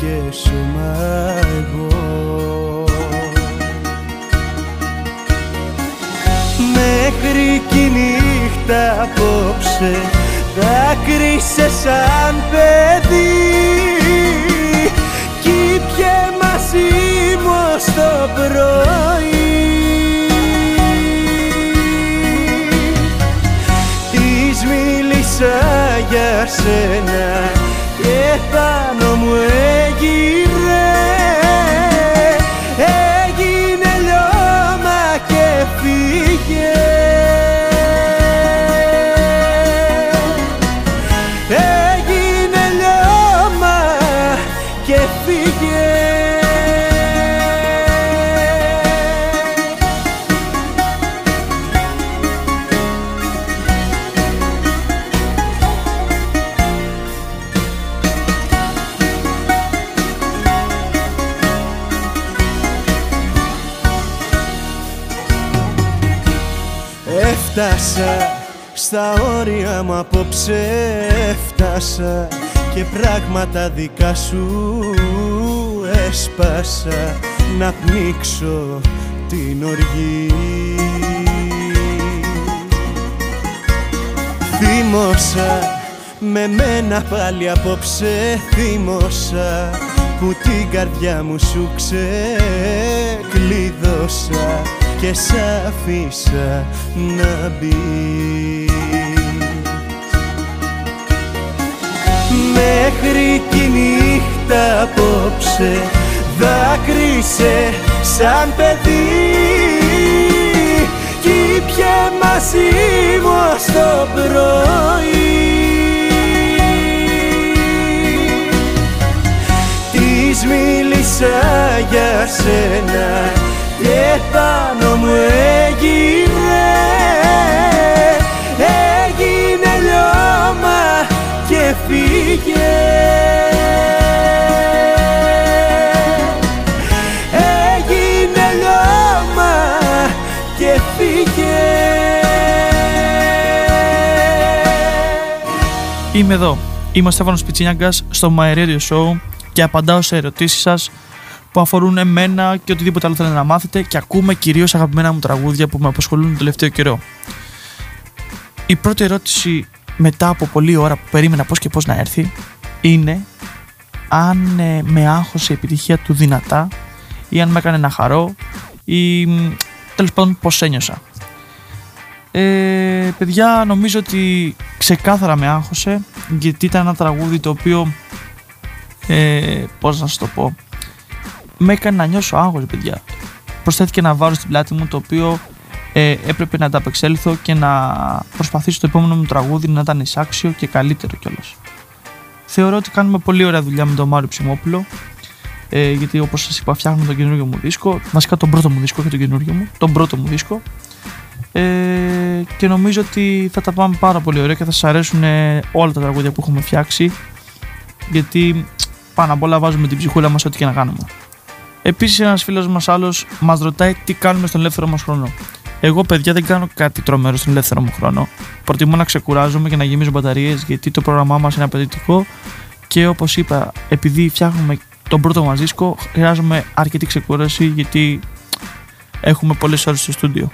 και σώμα εγώ Μέχρι κι η νύχτα απόψε Δάκρυσε σαν παιδί. Κι πιε μαζί μου ως το πρωί. Της μίλησα για σένα Και πάνω μου you απόψε Έφτασα και πράγματα δικά σου έσπασα. Να πνίξω την οργή. Θύμωσα με μένα πάλι απόψε θύμωσα που την καρδιά μου σου ξεκλείδωσα και σ' αφήσα να μπει Μέχρι κι η νύχτα απόψε. Δάκρυσε σαν παιδί κι πιε μαζί μου ως το πρωί. Της μίλησα για σένα και πάνω μου έγειρε Έγινε λιώμα και φύγε Έγινε λιώμα και φύγε Είμαι εδώ. Είμαι ο Στέφανος Πιτσίνιαγκας στο My Radio Show και απαντάω σε ερωτήσεις σας που αφορούν εμένα και οτιδήποτε άλλο θέλετε να μάθετε και ακούμε κυρίως αγαπημένα μου τραγούδια που με απασχολούν το τελευταίο καιρό. Η πρώτη ερώτηση μετά από πολλή ώρα που περίμενα πώς και πώς να έρθει είναι αν ε, με άγχωσε η επιτυχία του δυνατά ή αν με έκανε να χαρώ ή μ, τέλος πάντων πώς ένιωσα. Ε, παιδιά νομίζω ότι ξεκάθαρα με άγχωσε γιατί ήταν ένα τραγούδι το οποίο ε, πώς να σας το πω με έκανε να νιώσω άγχος παιδιά προσθέθηκε ένα βάρος στην πλάτη μου το οποίο ε, έπρεπε να ανταπεξέλθω και να προσπαθήσω το επόμενο μου τραγούδι να ήταν εισάξιο και καλύτερο κιόλας θεωρώ ότι κάνουμε πολύ ωραία δουλειά με τον Μάριο Ψημόπουλο ε, γιατί όπως σας είπα φτιάχνουμε τον καινούριο μου δίσκο βασικά τον πρώτο μου δίσκο και τον καινούριο μου τον πρώτο μου δίσκο ε, και νομίζω ότι θα τα πάμε πάρα πολύ ωραία και θα σας αρέσουν ε, όλα τα τραγούδια που έχουμε φτιάξει γιατί πάνω απ' όλα βάζουμε την ψυχούλα μας ό,τι και να κάνουμε. Επίσης ένας φίλος μας άλλος μας ρωτάει τι κάνουμε στον ελεύθερο μας χρόνο. Εγώ παιδιά δεν κάνω κάτι τρομερό στον ελεύθερο μου χρόνο. Προτιμώ να ξεκουράζομαι και να γεμίζω μπαταρίες γιατί το πρόγραμμά μας είναι απαιτητικό και όπως είπα επειδή φτιάχνουμε τον πρώτο μας δίσκο χρειάζομαι αρκετή ξεκούραση γιατί έχουμε πολλές ώρες στο στούντιο.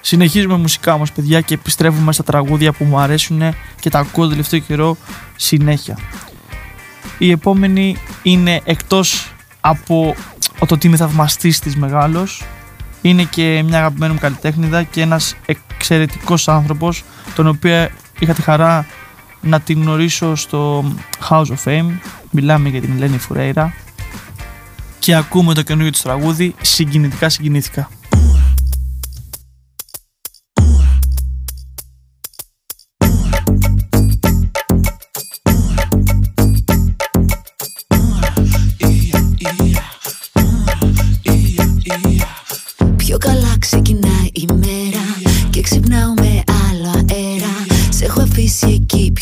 Συνεχίζουμε μουσικά όμως παιδιά και επιστρέφουμε στα τραγούδια που μου αρέσουν και τα ακούω το τελευταίο καιρό συνέχεια. Η επόμενη είναι εκτός από το ότι είμαι θαυμαστής της μεγάλος είναι και μια αγαπημένη μου καλλιτέχνηδα και ένας εξαιρετικός άνθρωπος τον οποίο είχα τη χαρά να την γνωρίσω στο House of Fame. Μιλάμε για την Ελένη Φουρέιρα. Και ακούμε το καινούργιο του τραγούδι. Συγκινητικά συγκινήθηκα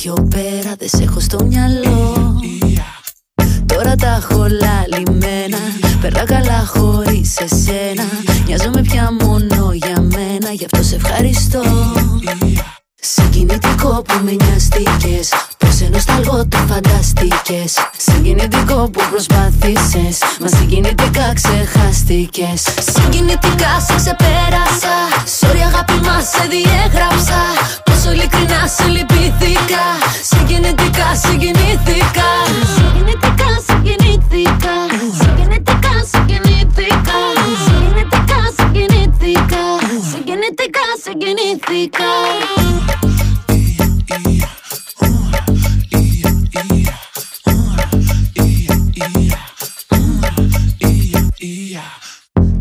πιο πέρα Δεν σε έχω στο μυαλό. Τώρα τα έχω λαλημένα Περνάω καλά χωρίς εσένα. Νοιάζομαι πια μόνο ήμουνα γι' αυτό σε ευχαριστώ. Συγκινητικό που με νοιαστήκες Πως ενός νοσταλγώ το φανταστήκες Συγκινητικό που προσπάθησες Μα συγκινητικά ξεχάστηκες. Συγκινητικά σε ξεπέρασα Sorry αγάπη μας σε διέγραψα Πόσο ειλικρινά σε λυπήθηκα. Συγκινητικά συγκινήθηκα. Συγκινητικά συγκινήθηκα. Συγκινητικά συγκινήθηκα. Συγκινητικά συγκινήθηκα. Συγκινητικά συγκινήθηκα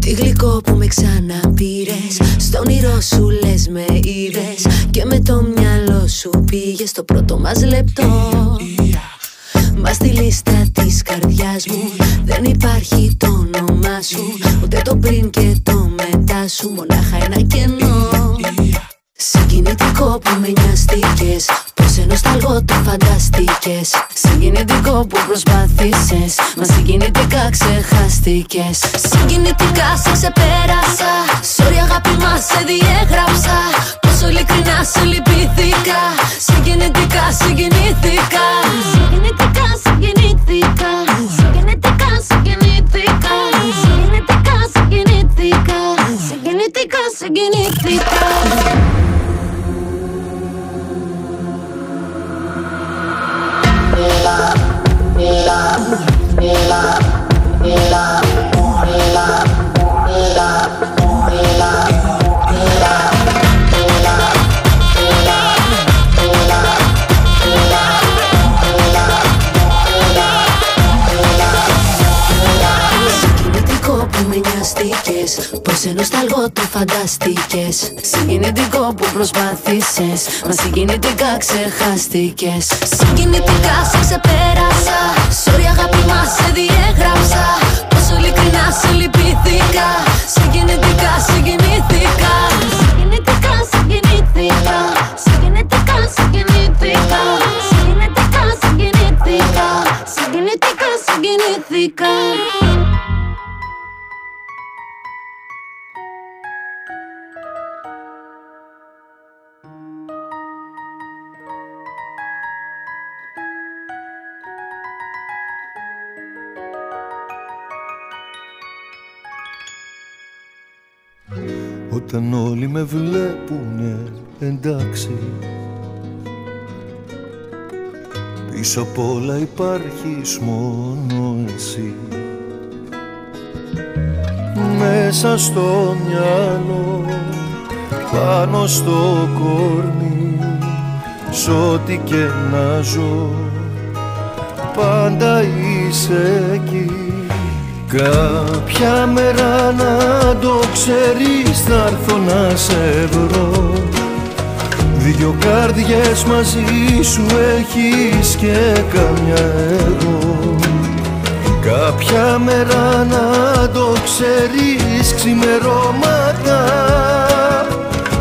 Τι γλυκό που με ξαναπήρες. Στον όνειρό σου λες με είδες Και με το μυαλό σου πήγες. Στο πρώτο μας λεπτό. Μα στη λίστα της καρδιάς μου Δεν υπάρχει το όνομά σου. Ούτε το πριν και το μετά σου. Μονάχα ένα κενό Συγκινητικό που με νοιαστήκες Πως ενός νοσταλγώ το φανταστήκες Συγκινητικό που προσπάθησες. Μα συγκινητικά ξεχάστηκες. Συγκινητικά σε ξεπέρασα. Sorry αγάπη μας σε διέγραψα. Πόσο ειλικρινά σε λυπήθηκα. Συγκινητικά συγκινήθηκα. Συγκινητικά συγκινήθηκα. Συγκινητικά συγκινήθηκα. Συγκινητικά συγκινήθηκα Συγκινητικά συγκινήθηκα νοσταλγώ το φανταστήκες Συγκινητικό που προσπάθησες Μα συγκινητικά ξεχάστηκες. Συγκινητικά σε ξεπέρασα Sorry αγάπη μας σε διέγραψα. Πόσο ειλικρινά σε λυπήθηκα Συγκινητικά συγκινήθηκα. Συγκινητικά συγκινήθηκα Συγκινητικά συγκινήθηκα. Συγκινητικά συγκινήθηκα Συγκινητικά συγκινήθηκα Όταν όλοι με βλέπουνε εντάξει. Πίσω απ' όλα υπάρχεις μόνο εσύ. Μέσα στο μυαλό Πάνω στο κορμί Σ' ό,τι και να ζω Πάντα είσαι εκεί Κάποια μέρα να το ξέρεις θα έρθω να σε βρω. Δυο καρδιές μαζί σου έχεις και καμιά εγώ. Κάποια μέρα να το ξέρεις ξημερώματα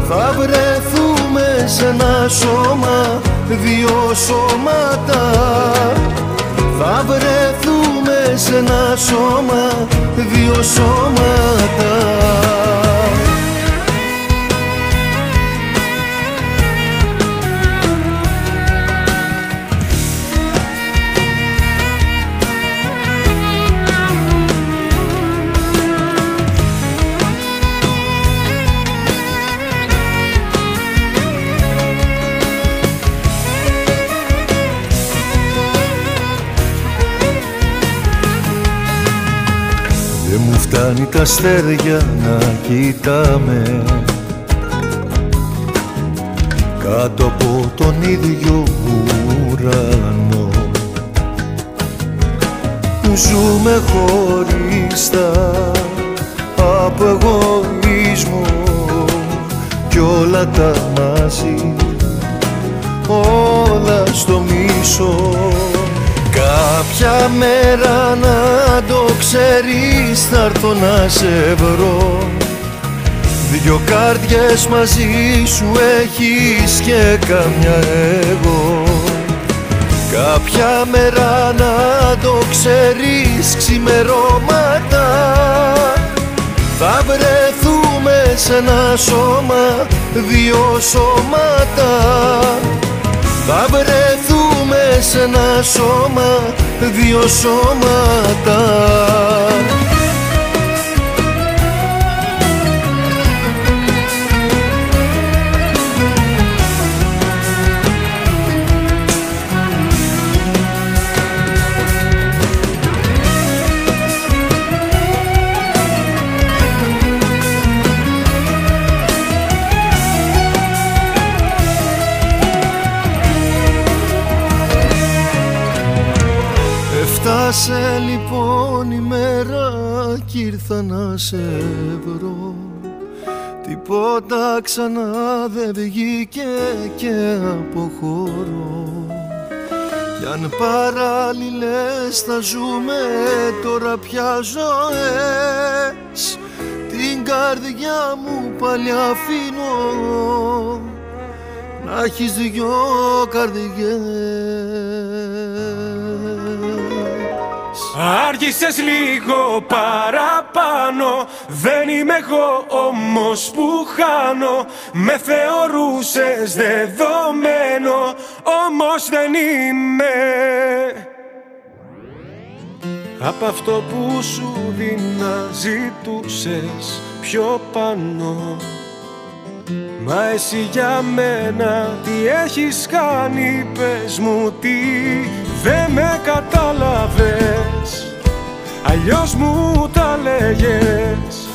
Θα βρεθούμε σε ένα σώμα, δύο σώματα. Θα βρεθούμε σε ένα σώμα, δύο σώματα Δεν μου φτάνει τα αστέρια να κοιτάμε. Κάτω από τον ίδιο ουρανό. Ζούμε χωριστά από εγωισμό κι όλα τα μαζί όλα στο μίσο Κάποια μέρα να το ξέρεις θα έρθω να σε βρω. Δυο καρδιές μαζί σου έχεις και καμιά εγώ. Κάποια μέρα να το ξέρεις ξημερώματα. Θα βρεθούμε σε ένα σώμα δύο σώματα. Θα βρεθούμε σε ένα σώμα δύο σώματα Έφτασε λοιπόν η μέρα κι ήρθα να σε βρω. Τίποτα ξανά δεν βγήκε και αποχωρώ. Κι αν παράλληλες θα ζούμε τώρα πια ζωές. Την καρδιά μου πάλι αφήνω. Να έχεις δυο καρδιές Άργησες λίγο παραπάνω Δεν είμαι εγώ όμως που χάνω. Με θεωρούσες δεδομένο Όμως δεν είμαι. Απ' αυτό που σου δίνα ζητούσες πιο πάνω Μα εσύ για μένα τι έχεις κάνει πες μου τι. Δεν με κατάλαβες. Αλλιώς μου τα λέγες.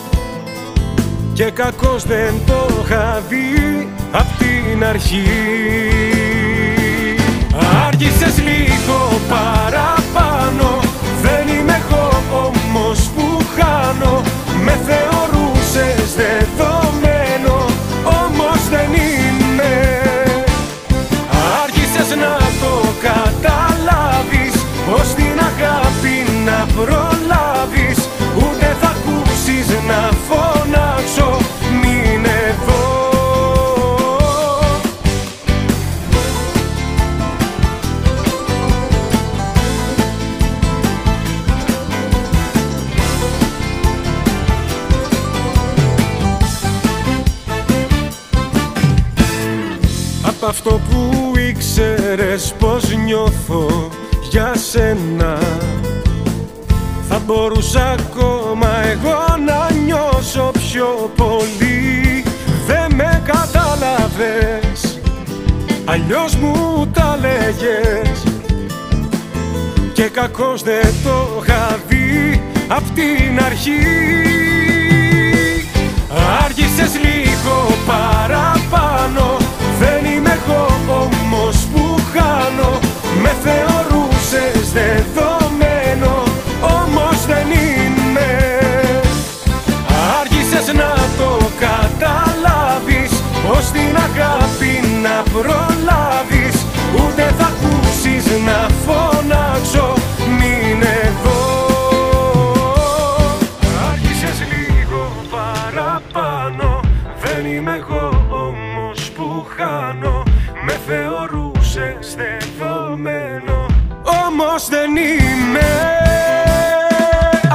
Και κακώς δεν το είχα δει απ' την αρχή. Άργησες λίγο παραπάνω. Δεν είμαι εγώ όμως που χάνω. Με θεωρούσες δεδομένο καταλάβεις Πως την αγάπη να προλάβεις Ούτε θα ακούσεις να φωνάξω Μην εδώ Απ' αυτό που ήξερες πως νιώθω για σένα. Θα μπορούσα ακόμα εγώ να νιώσω πιο πολύ. Δεν με κατάλαβες Αλλιώς μου τα λέγες. Και κακώς δεν το είχα δει απ' την αρχή. Άργησες λίγο παραπάνω Δεν είμαι εγώ όμως που χάνω Με θεωρούσες δεδομένο Όμως δεν είμαι. Άργησες να το καταλάβεις Πως την αγάπη να προλάβεις. Ούτε θα ακούσεις να φωνάξω Όμως δεν είμαι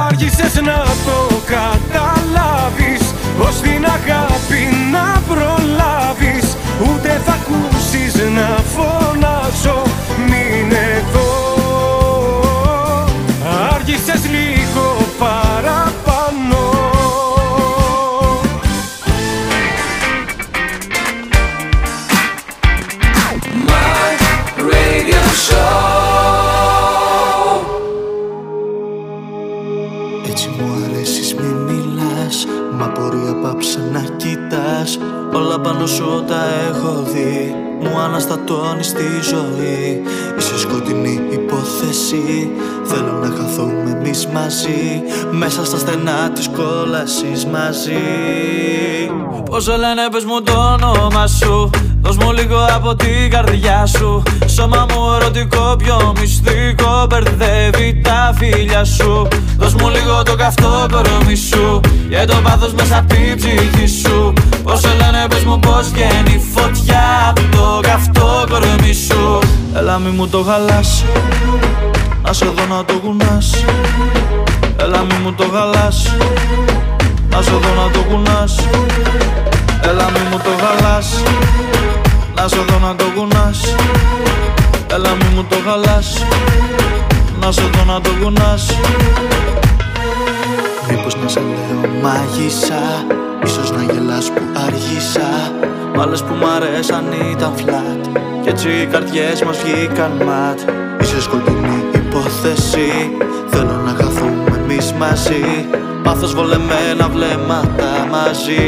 Άργησες να το καταλάβεις. Πως την αγάπη να προλάβεις Ούτε θα ακούσεις σου τα έχω δει Μου αναστατώνεις τη ζωή. Είσαι σκοτεινή υπόθεση Θέλω να χαθούμε εμείς μαζί. Μέσα στα στενά της κόλασης μαζί. Πόσο λένε πες μου το όνομα σου. Δώσ' μου λίγο από την καρδιά σου. Σώμα μου ερωτικό πιο μυστικό. Μπερδεύει τα φίλια σου. Δώσ' μου λίγο το καυτό κορμί σου. Και το πάθος μέσα απ' την ψυχή σου Πόσο λένε πες μου πως βγαίνει φωτιά Απ' το καυτό κορμί σου. Έλα μη μου το χαλάς. Να σε δω να το κουνάς. Έλα μη μου το χαλάς. Να σε δω να το κουνάς. Έλα μη μου το γαλάς Να σε δω να το κουνάς. Έλα μη μου το γαλάς Να σε δω να το κουνάς. Μήπως να σε λέω μάγισσα Ίσως να γελάς που αργήσα. Μ' άλλες που μ' αρέσαν ήταν flat Κι έτσι οι καρδιές μας βγήκαν ματ Είσαι σκοτεινή υπόθεση. Θέλω να χαθούμε εμείς μαζί. Πάθος βολεμένα βλέμματα μαζί.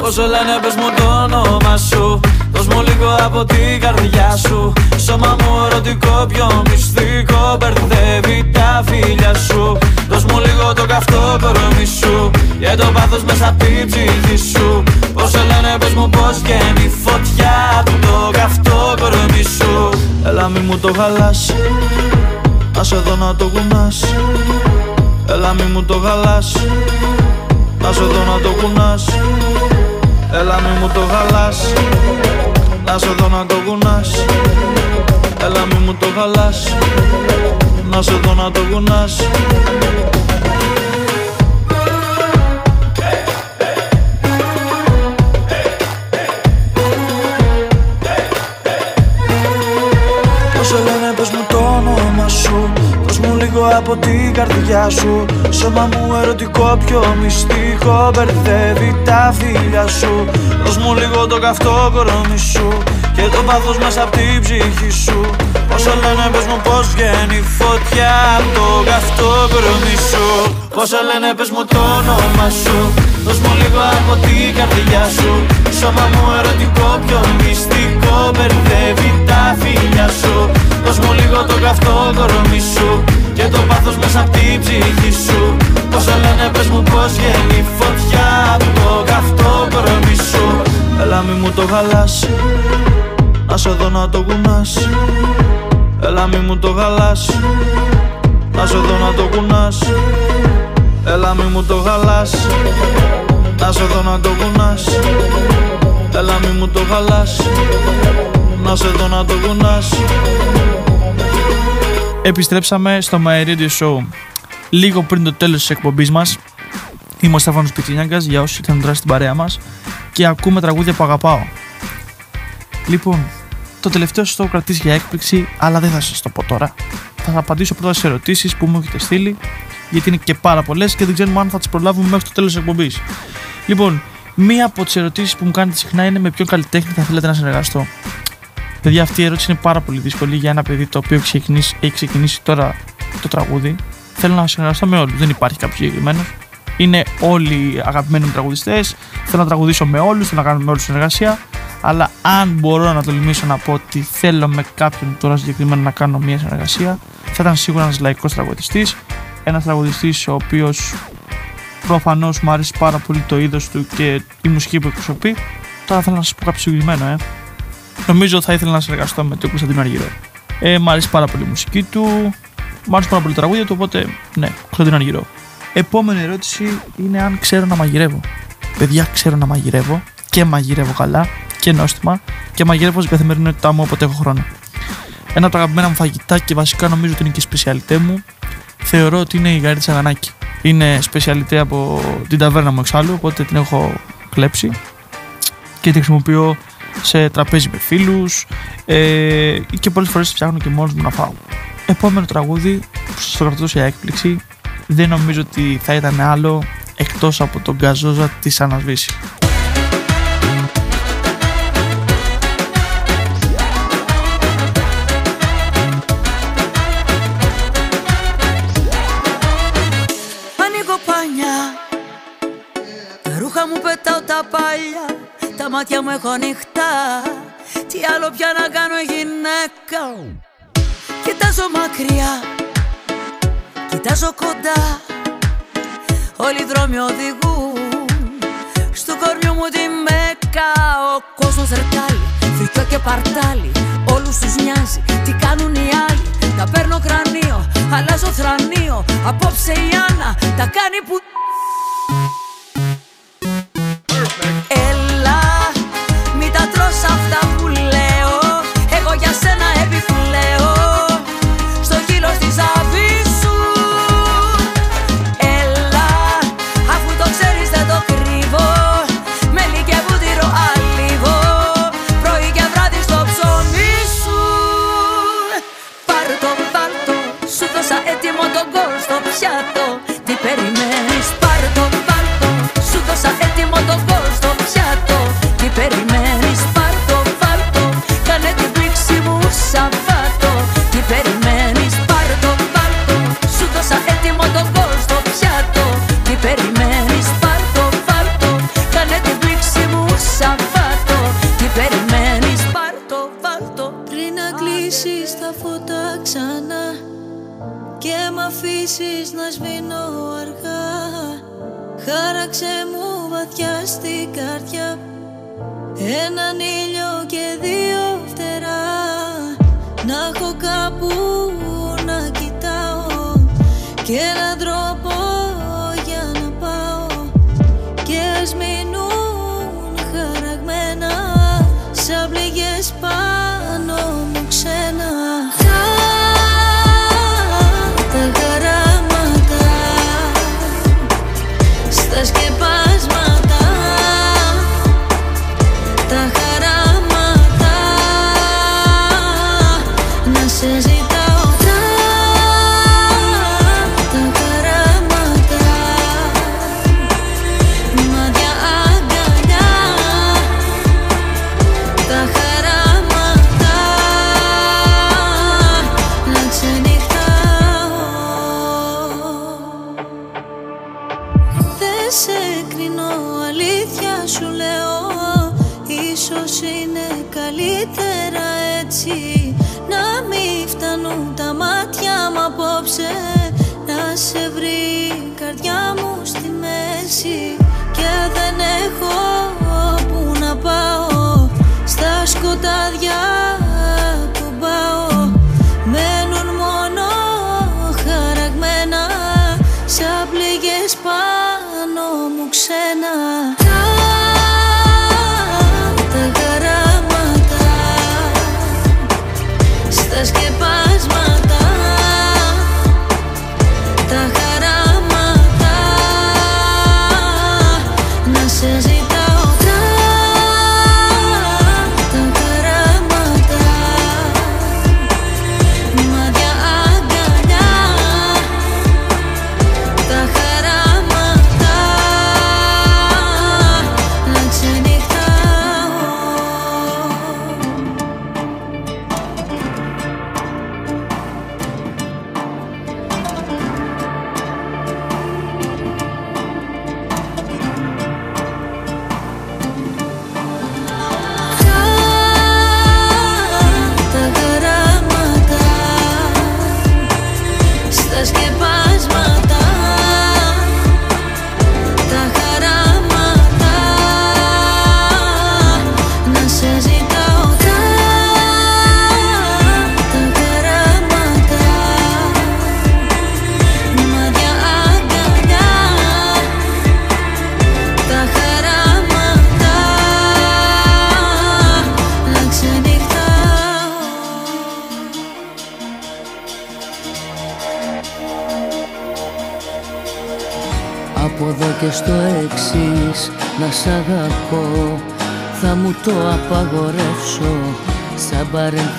Πώς σε λένε πες μου το όνομα σου. Δώσ' μου λίγο από την καρδιά σου. Σώμα μου ερωτικό πιο μυστικό. Μπερδεύει τα φίλια σου Δώσ' μου λίγο το καυτό κορμί σου Και το πάθος μέσα απ' την ψυχή σου. Πώς σε λένε πες μου πως βγαίνει φωτιά Από το καυτό κορμί σου. Έλα μη μου το χαλάς Να σε δω να το κουνάς. Έλα μη μου το γαλάς Να σε δω να το κουνάς. Έλα μη μου το γαλάς Να σε δω να το κουνάς. Έλα μη μου το γαλάς Να σε δω να το κουνάς Πώς σε λένε πες μου το όνομα σου. Δώσ' μου λίγο από την καρδιά σου. Σώμα μου ερωτικό πιο μυστικό. Μπερδεύει τα φίλια σου. Δώσ' μου λίγο το καυτό κορμί σου. Και το πάθος μέσα απ' την ψυχή σου Πώς σε λένε πες μου πως βγαίνει φωτιά Απ' το καυτό κορμί σου. Πώς σε λένε πες μου το όνομα σου. Δώσ' μου λίγο από την καρδιά σου. Σώμα μου ερωτικό πιο μυστικό Μπερδεύει τα φίλια σου. Δώσ' μου λίγο το καυτό κορμί σου Και το πάθος μέσα απ' την ψυχή σου. Πώς σε λένε πες μου πως βγαίνει φωτιά Απ' το καυτό κορμί σου. Έλα μη μου το γαλάς Να σε δω να το κουνάς Έλα μη μου το γαλάς. Να σε δω να το κουνάς. Έλα μη μου το γαλάς. Να σε δω να το κουνάς. Έλα μη μου το γαλάς. Να σε δω να το κουνάς. Επιστρέψαμε στο My Radio Show. Λίγο πριν το τέλος της εκπομπής μας, είμαι ο Στέφανος Πιτσίνιαγκας για όσους ήρθαν τώρα στην παρέα μας και ακούμε τραγούδια που αγαπάω. Λοιπόν, το τελευταίο σας το έχω κρατήσει για έκπληξη, αλλά δεν θα σας το πω τώρα. Θα σας απαντήσω πρώτα σε ερωτήσεις που μου έχετε στείλει, γιατί είναι και πάρα πολλές και δεν ξέρουμε αν θα τις προλάβουμε μέχρι το τέλος της εκπομπής. Λοιπόν, μία από τις ερωτήσεις που μου κάνετε συχνά είναι με ποιον καλλιτέχνη θα θέλετε να συνεργαστώ. Παιδιά, αυτή η ερώτηση είναι πάρα πολύ δύσκολη για ένα παιδί το οποίο έχει ξεκινήσει, έχει ξεκινήσει τώρα το τραγούδι. Θέλω να συνεργαστώ με όλους. Δεν υπάρχει κάποιος συγκεκριμένος. Είναι όλοι αγαπημένοι μου τραγουδιστές. Θέλω να τραγουδήσω με όλους, θέλω να κάνω με όλους συνεργασία. Αλλά αν μπορώ να τολμήσω να πω ότι θέλω με κάποιον τώρα συγκεκριμένα να κάνω μια συνεργασία, θα ήταν σίγουρα ένας λαϊκός τραγουδιστής. Ένας τραγουδιστής ο οποίος προφανώς μου αρέσει πάρα πολύ το είδος του και η μουσική που εκπροσωπεί. Τώρα θέλω να σας πω κάποιο συγκεκριμένο, ε. Νομίζω θα ήθελα να συνεργαστώ με τον Κωνσταντίνο Αργυρό. Ε, μ' αρέσει πάρα πολύ η μουσική του. Μ' αρέσει πάρα πολύ τα τραγούδια του, οπότε ναι, Κωνσταντίνο Αργυρό. Επόμενη ερώτηση είναι αν ξέρω να μαγειρεύω. Παιδιά, ξέρω να μαγειρεύω και μαγειρεύω καλά και νόστιμα και μαγειρεύω στην καθημερινότητά μου όποτε έχω χρόνο. Ένα από τα αγαπημένα μου φαγητά και βασικά νομίζω ότι είναι και η σπεσιαλιτέ μου. Θεωρώ ότι είναι η γαρίτσα γανάκι. Είναι σπεσιαλιτέ από την ταβέρνα μου εξάλλου, οπότε την έχω κλέψει και τη χρησιμοποιώ σε τραπέζι με φίλους ε, και πολλές φορές φτιάχνω και μόνος μου να φάω. Επόμενο τραγούδι που σας το κρατώ σε έκπληξη δεν νομίζω ότι θα ήταν άλλο εκτός από τον Γκαζόζα της Ανασβήσης. Μάτια μου έχω ανοιχτά. Τι άλλο πια να κάνω γυναίκα Κοιτάζω μακριά Κοιτάζω κοντά. Όλοι οι δρόμοι οδηγούν Στο κορμιό μου τη μέκα. Ο κόσμος ρετάλι Φρικιό και παρτάλι. Όλους τους νοιάζει Τι κάνουν οι άλλοι. Τα παίρνω κρανίο Αλλάζω θρανίο. Απόψε η Άννα Τα κάνει που Έλα. Μην And I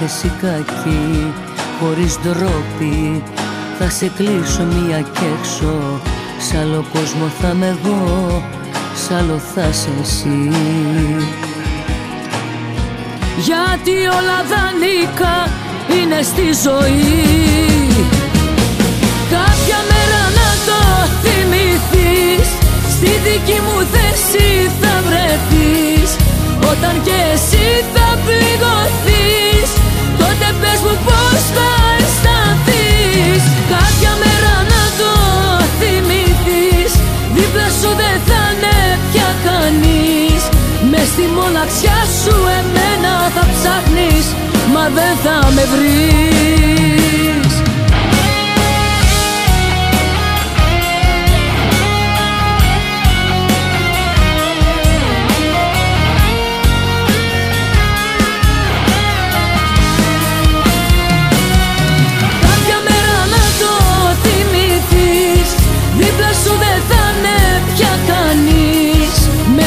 διάθεση κακή Χωρίς ντροπή. θα σε κλείσω μία κι έξω Σ' άλλο κόσμο θα είμαι εγώ, σ' άλλο θα σε εσύ. Γιατί όλα δανείκα είναι στη ζωή. Κάποια μέρα να το θυμηθείς Στη δική μου θέση θα βρεθείς. Όταν και εσύ θα πληγωθείς πες μου πώς θα αισθανθείς. Κάποια μέρα να το θυμηθείς. Δίπλα σου δεν θα είναι πια κανείς. Μες στη μοναξιά σου εμένα θα ψάχνεις. Μα δεν θα με βρεις.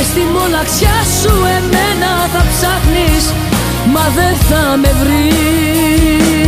στη μολαξιά σου εμένα θα ψάχνεις Μα δεν θα με βρεις.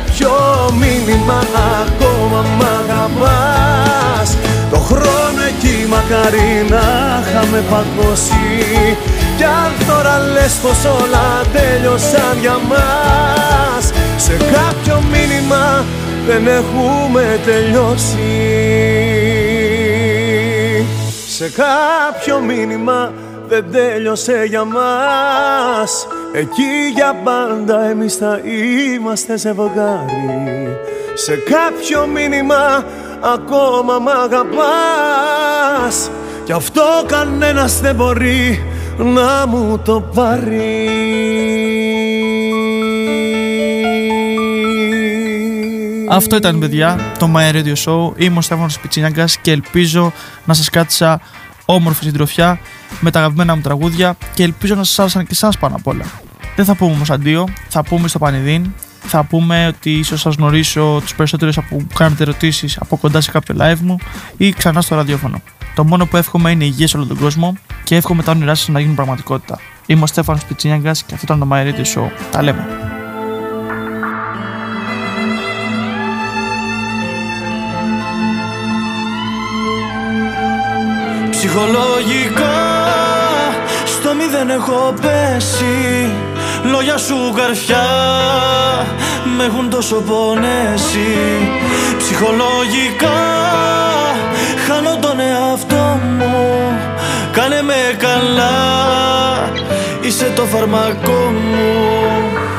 μήνυμα ακόμα μ' αγαπάς. Το χρόνο εκεί μακάρι να είχαμε παγώσει. Κι αν τώρα λες πως όλα τέλειωσαν για μας Σε κάποιο μήνυμα δεν έχουμε τελειώσει. Σε κάποιο μήνυμα δεν τέλειωσε για μας. Εκεί για πάντα εμείς θα είμαστε ζευγάρι Σε κάποιο μήνυμα ακόμα μ' αγαπάς Κι αυτό κανένας δεν μπορεί να μου το πάρει Αυτό ήταν παιδιά το My Radio Show. Είμαι ο Στέφανος Πιτσίνιαγκας και ελπίζω να σας κάτσα όμορφη συντροφιά με τα αγαπημένα μου τραγούδια και ελπίζω να σας άρεσαν και εσάς πάνω απ' όλα. Δεν θα πούμε όμως αντίο, θα πούμε στο Πανιδίν, θα πούμε ότι ίσως σας γνωρίσω τους περισσότερους που κάνετε ερωτήσεις από κοντά σε κάποιο live μου ή ξανά στο ραδιόφωνο. Το μόνο που εύχομαι είναι υγεία σε όλο τον κόσμο και εύχομαι τα όνειρά σας να γίνουν πραγματικότητα. Είμαι ο Στέφανος Πιτσίνιαγκας και αυτό ήταν το My Radio Show. Τα λέμε. Ψυχολογικά στο μηδέν έχω πέσει Λόγια σου καρφιά με έχουν τόσο πονέσει. Ψυχολογικά χάνω τον εαυτό μου. Κάνε με καλά Είσαι το φαρμακό μου.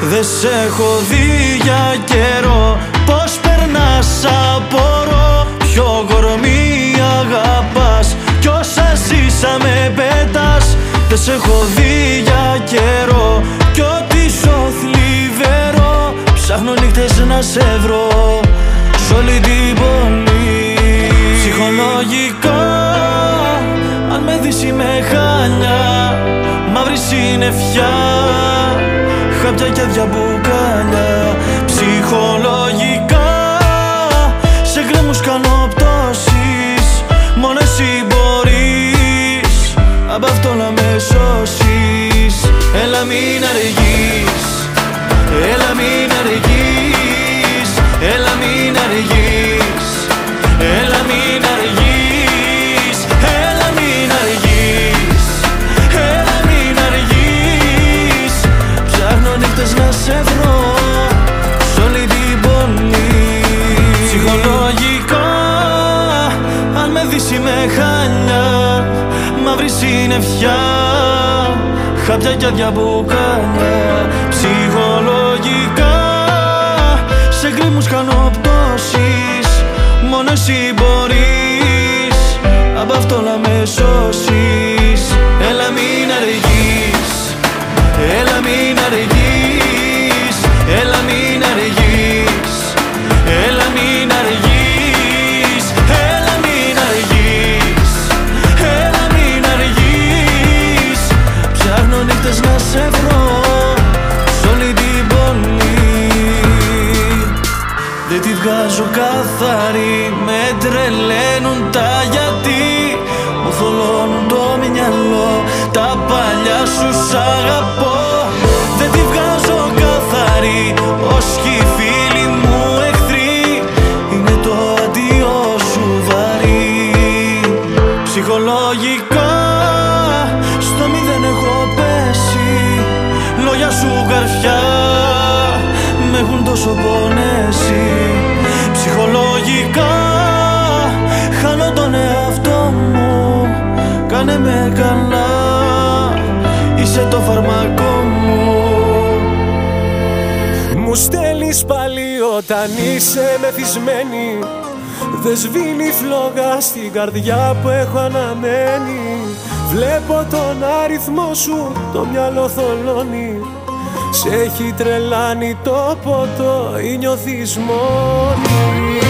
Δεν σε έχω δει για καιρό. Πώς περνάς απορώ. Ποιο κορμί αγαπάς. Κι όσα ζήσαμε πέτας Δεν σε έχω δει για καιρό να σε βρω Σ' όλη την πόλη. Ψυχολογικά Αν με δεις είμαι χάνια Μαύρη συννεφιά Χάπια και διαμπουκάλια Ψυχολογικά Σε γκρέμους κάνω πτώσεις Μόνο εσύ μπορείς. Απ' αυτό να με σώσεις. Έλα μην αργείς συννεφιά Χάπια και διαμπουκάλια Ψυχολογικά. Σε γκρίμους κάνω πτώσεις Μόνο εσύ μπορείς με έχουν τόσο πονέσει Ψυχολογικά χάνω τον εαυτό μου. Κάνε με καλά Είσαι το φαρμακό μου. Μου στέλνεις πάλι όταν είσαι μεθυσμένη. Δεν σβήνει φλόγα στην καρδιά που έχω αναμένη. Βλέπω τον αριθμό σου, το μυαλό θολώνει Σ' έχει τρελάνει το ποτό ή νιώθεις μόνη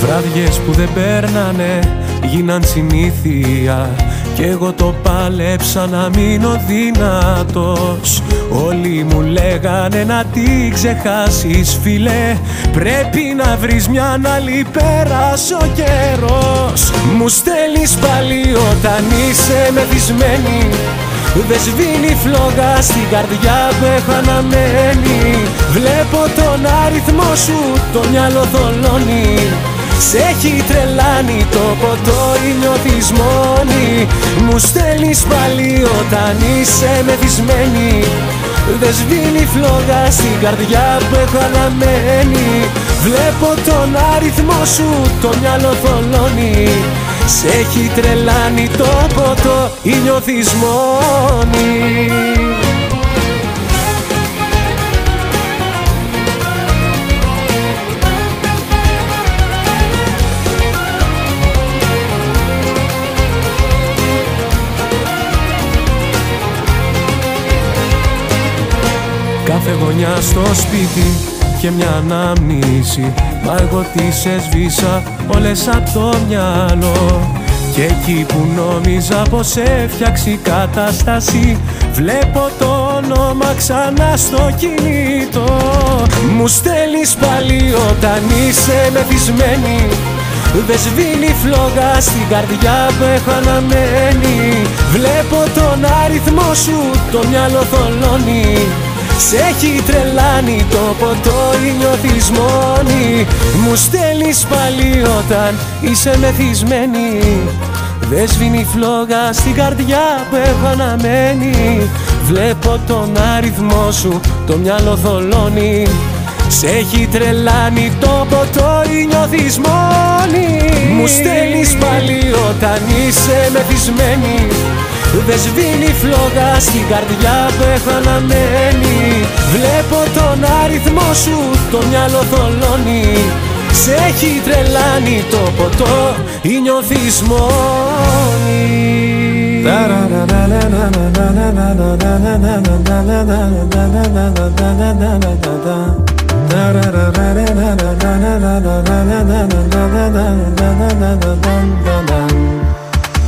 Βράδιες που δεν παίρνανε γίναν συνήθεια κι εγώ το πάλεψα να μείνω δυνατός. Όλοι μου λέγανε να την ξεχάσεις φίλε. Πρέπει να βρεις μια άλλη πέρασε ο καιρός. Μου στέλνεις πάλι όταν είσαι μεθυσμένη δεν σβήνει φλόγα στην καρδιά που έχω αναμένη. Βλέπω τον αριθμό σου, το μυαλό θολώνει Σ' έχει τρελάνει το ποτό ή νιώθεις μόνη. Μου στέλνεις πάλι όταν είσαι μεθυσμένη Δεν σβήνει φλόγα στην καρδιά που έχω αναμένη. Βλέπω τον αριθμό σου, το μυαλό θολώνει. Σ' έχει τρελάνει το ποτό ή νιώθεις μόνη γωνιά στο σπίτι και μια αναμνήση Μα εγώ τις έσβησα όλες απ' το μυαλό. Και εκεί που νόμιζα πως έφτιαξε η κατάσταση Βλέπω το όνομα ξανά στο κινητό. Μου στέλνεις πάλι όταν είσαι μεθυσμένη. Δεν σβήνει φλόγα στην καρδιά που έχω αναμένη. Βλέπω τον αριθμό σου, το μυαλό θολώνει Σ' έχει τρελάνει το ποτό ή νιώθεις μόνη. Μου στέλνεις πάλι όταν είσαι μεθυσμένη. Δεν σβήνει φλόγα στην καρδιά που έχω αναμένη. Βλέπω τον αριθμό σου, το μυαλό θολώνει. Σ' έχει τρελάνει το ποτό ή νιώθεις μόνη. Μου στέλνεις πάλι όταν είσαι μεθυσμένη δεν σβήνει φλόγα στην καρδιά που έχω αναμένη. Βλέπω τον αριθμό σου, το μυαλό θολώνει. Σ' έχει τρελάνει το ποτό ή νιώθεις μόνη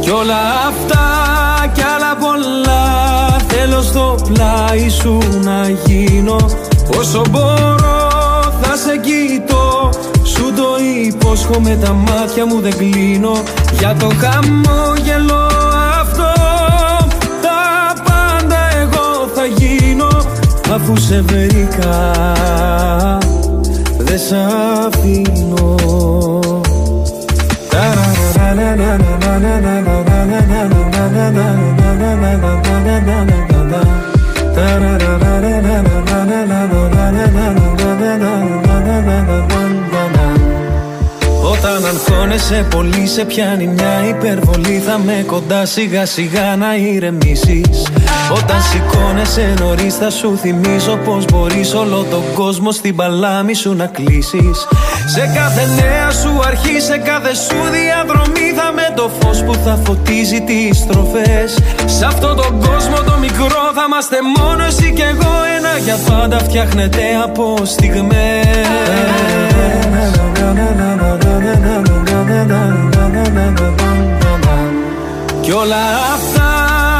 Κι όλα αυτά κι άλλα πολλά Θέλω στο πλάι σου να γίνω. Όσο μπορώ θα σε κοιτώ. Σου το υπόσχομαι τα μάτια μου δεν κλείνω. Για το χαμόγελο αυτό Τα πάντα εγώ θα γίνω. Αφού σε βρήκα δεν σ' αφήνω Όταν αγχώνεσαι πολύ σε πιάνει μια υπερβολή Θα με κοντά σιγά σιγά να ηρεμήσεις Όταν σηκώνεσαι νωρίς θα σου θυμίσω Πως μπορείς όλο τον κόσμο στην παλάμη σου να κλείσεις. Σε κάθε νέα σου αρχή, σε κάθε σου διαδρομή Θα με το φως που θα φωτίζει τις στροφές. Σ' αυτόν τον κόσμο το μικρό θα είμαστε μόνο εσύ κι εγώ. Ένα για πάντα φτιάχνεται από στιγμές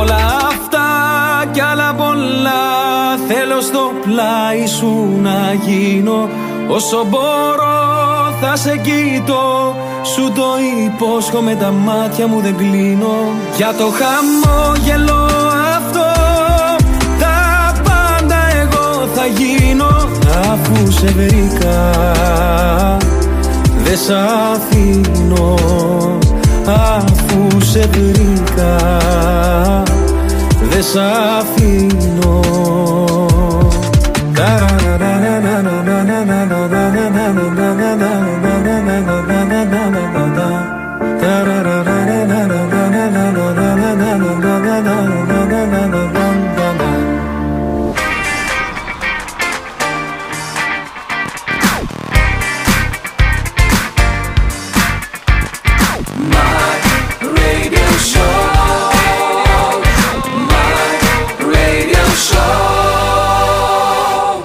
Όλα αυτά κι άλλα πολλά Θέλω στο πλάι σου να γίνω. Όσο μπορώ θα σε κοιτώ Σου το υπόσχομαι τα μάτια μου δεν κλείνω. Για το χαμόγελο θα γίνω. Αφού σε βρήκα Δε σ' αφήνω. Αφού σε βρήκα Δε σ' αφήνω. Ταρα